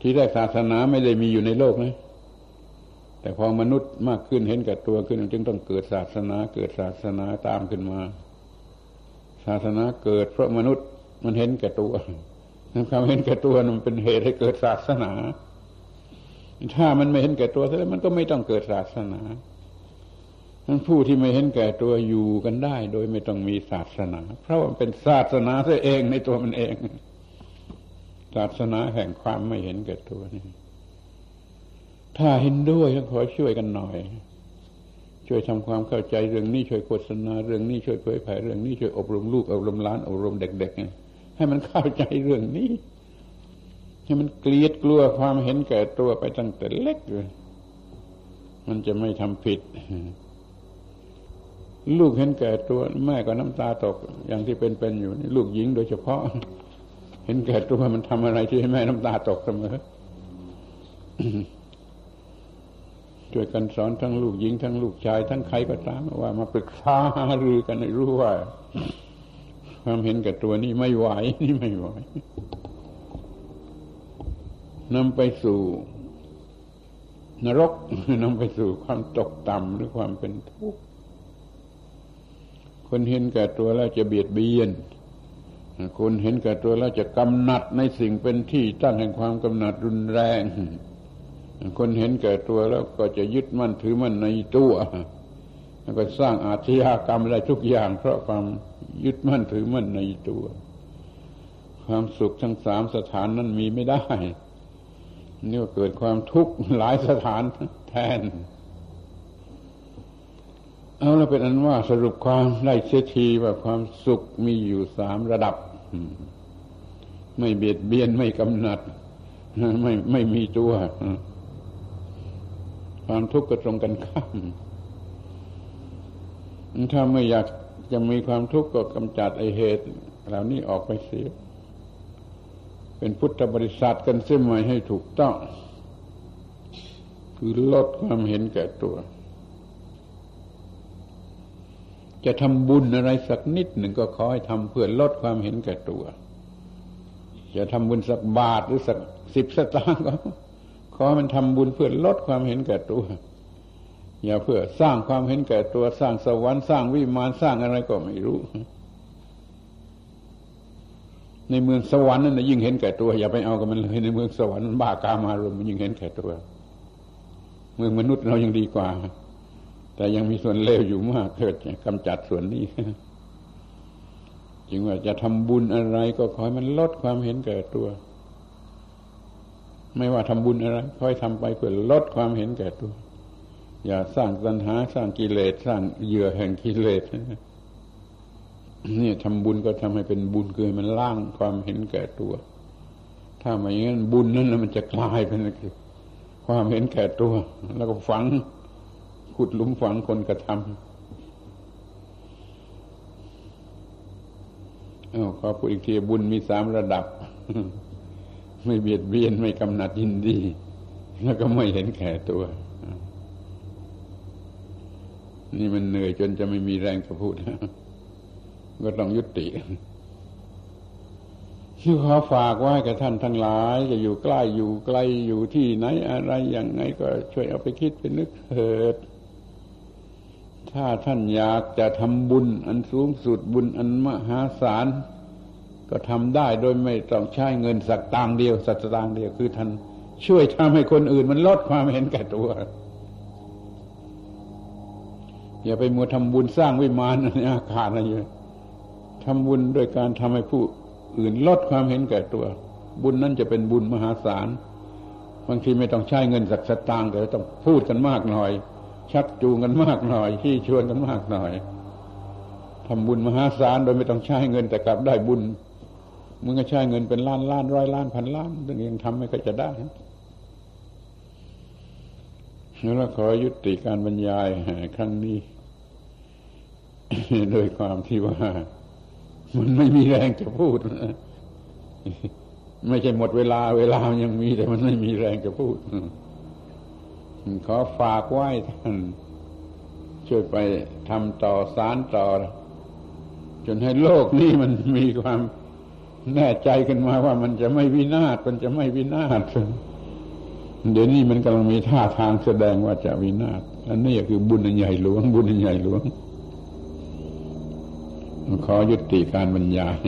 ที่แรกศาสนาไม่ได้มีอยู่ในโลกนะ แต่พอมนุษย์มากขึ้นเห็นแก่ตัวขึ้นจึงต้องเกิดศาสนา เกิดศาสนาตามขึ้นมา ศาสนาเกิด เพราะมนุษย์มันเห็นแก่ตัวความเห็นแก่ตัวมันเป็นเหตุให้เกิดศาสนา ถ้ามันไม่เห็นแก่ตัวแล้วมันก็ไม่ต้องเกิดศาสนา ผู้ที่ไม่เห็นแก่ตัวอยู่กันได้ โดยไม่ต้องมีศาสนา เพราะมันเป็นศาสนาตัวเองในตัวมันเอง ศาสนาแห่งความไม่เห็นแก่ตัวนี่ถ้าเห็นด้วยก็ขอช่วยกันหน่อย ช่วยทำความเข้าใจเรื่องนี้ช่วยโฆษณาเรื่องนี้ช่วยเผยแผ่เรื่องนี้ช่วยอบรมลูกอบรมล้านอบรมเด็กๆให้มันเข้าใจเรื่องนี้ให้มันเกลียดกลัวความเห็นแก่ตัวไปตั้งแต่เล็กเลยมันจะไม่ทำผิด ลูกเห็นแก่ตัวแม่ก็น้ำตาตก อย่างที่เป็นๆอยู่นี่ลูกหญิงโดยเฉพาะ เห็นแก่ตัวมันทำอะไรที่ให้แม่น้ำตาตกเสมอช่วยกันสอนทั้งลูกหญิงทั้งลูกชาย ทั้งใครก็ตามว่ามาปรึกษาหารือกันให้รู้ว่าความเห็นแก่ตัวนี่ไม่ไหวนี่ไม่ไหวนำไปสู่นรกนำไปสู่ความตกต่ำหรือความเป็นทุกข์ คนเห็นแก่ตัวแล้วจะเบียดเบียน คนเห็นแก่ตัวแล้วจะกำหนัดในสิ่งเป็นที่ตั้งแห่งความกำหนัดรุนแรง คนเห็นแก่ตัวแล้วก็จะยึดมั่นถือมั่นในตัวแล้วก็สร้างอาชญากรรมอะไรทุกอย่าง เพราะความยึดมั่นถือมั่นในตัว ความสุขทั้งสามสถานนั้นมีไม่ได้นี่ก็เกิดความทุกข์หลายสถานแทน เอาแล้วเป็นอันว่าสรุปความได้เสียทีว่าความสุขมีอยู่สามระดับ ไม่เบียดเบียนไม่กำหนัดไม่ไม่มีตัว ความทุกข์ก็ตรงกันข้ามถ้าไม่อยากจะมีความทุกข์ก็กำจัดไอเหตุเหล่านี้ออกไปเสีย เป็นพุทธบริษัทกันเส้นใหม่ให้ถูกต้อง คือลดความเห็นแก่ตัว จะทำบุญอะไรสักนิดหนึ่งก็ขอให้ทำเพื่อลดความเห็นแก่ตัว จะทำบุญสักบาทหรือสักสิบสตางค์ก็ขอมันทำบุญเพื่อลดความเห็นแก่ตัว อย่าเพื่อสร้างความเห็นแก่ตัวสร้างสวรรค์สร้างวิมานสร้างอะไรก็ไม่รู้ ในเมืองสวรรค์นั่นยิ่งเห็นแก่ตัว อย่าไปเอากับมันเลยในเมืองสวรรค์มันบ้ากามารมมันยิ่งเห็นแก่ตัว เมืองมนุษย์เรายังดีกว่า แต่ยังมีส่วนเลวอยู่มากเกิดกำจัดส่วนนี้จึงว่าจะทำบุญอะไรก็ขอให้มันลดความเห็นแก่ตัว ไม่ว่าทำบุญอะไรคอยทำไปเพื่อลดความเห็นแก่ตัว อย่าสร้างตัณหาสร้างกิเลสสร้างเหยื่อแห่งกิเลสนี่ทำบุญก็ทำให้เป็นบุญคือมันล่างความเห็นแก่ตัว ถ้าไม่อย่างนั้นบุญนั้นมันจะกลายเป็นความเห็นแก่ตัว แล้วก็ฝัง ขุดหลุมฝังคนกระทำอาขอพูดอีกทีบุญมีสามระดับ ไม่เบียดเบียนไม่กำหนัดยินดี แล้วก็ไม่เห็นแก่ตัว นี่มันเหนื่อยจนจะไม่มีแรงจะพูดก็ต้องยุติที่ขอฝากไว้กับท่านทั้งหลาย จะอยู่ใกล้อยู่ไกลอยู่ที่ไหนอะไรอย่างไงก็ช่วยเอาไปคิดไปนึกเถิด ถ้าท่านอยากจะทำบุญอันสูงสุดบุญอันมหาศาล ก็ทำได้โดยไม่ต้องใช้เงินสักตางเดียวสักตางเดียวคือท่านช่วยทำให้คนอื่นมันลดความเห็นแก่ตัวอย่าไปมัวทำบุญสร้างวิมานในอากาศอะไรอยู่ทำบุญโดยการทำให้ผู้อื่นลดความเห็นแก่ตัว บุญนั้นจะเป็นบุญมหาศาลบางทีไม่ต้องใช้เงินสักสตางค์แต่ต้องพูดกันมากหน่อย ชักจูงกันมากหน่อยที่ชวนกันมากหน่อยทำบุญมหาศาลโดยไม่ต้องใช้เงินแต่กลับได้บุญมึงก็ใช้เงินเป็นล้านล้านร้อยล้านพันล้านตึงยังทำไม่ก็จะได้แล้วขอยุติการบรรยายครั้งนี้ โดยความที่ว่า มันไม่มีแรงจะพูดไม่ใช่หมดเวลาเวลายังมีแต่มันไม่มีแรงจะพูด ขอฝากไว้ท่านช่วยไปทำต่อสารต่อ จนให้โลกนี้มันมีความแน่ใจกันมาว่ามันจะไม่วินาศมันจะไม่วินาศเดี๋ยวนี้มันกำลังมีท่าทางแสดงว่าจะวินาศอันนี้คือบุญใหญ่หลวง บุญใหญ่หลวง ขอยุติการบรรยาย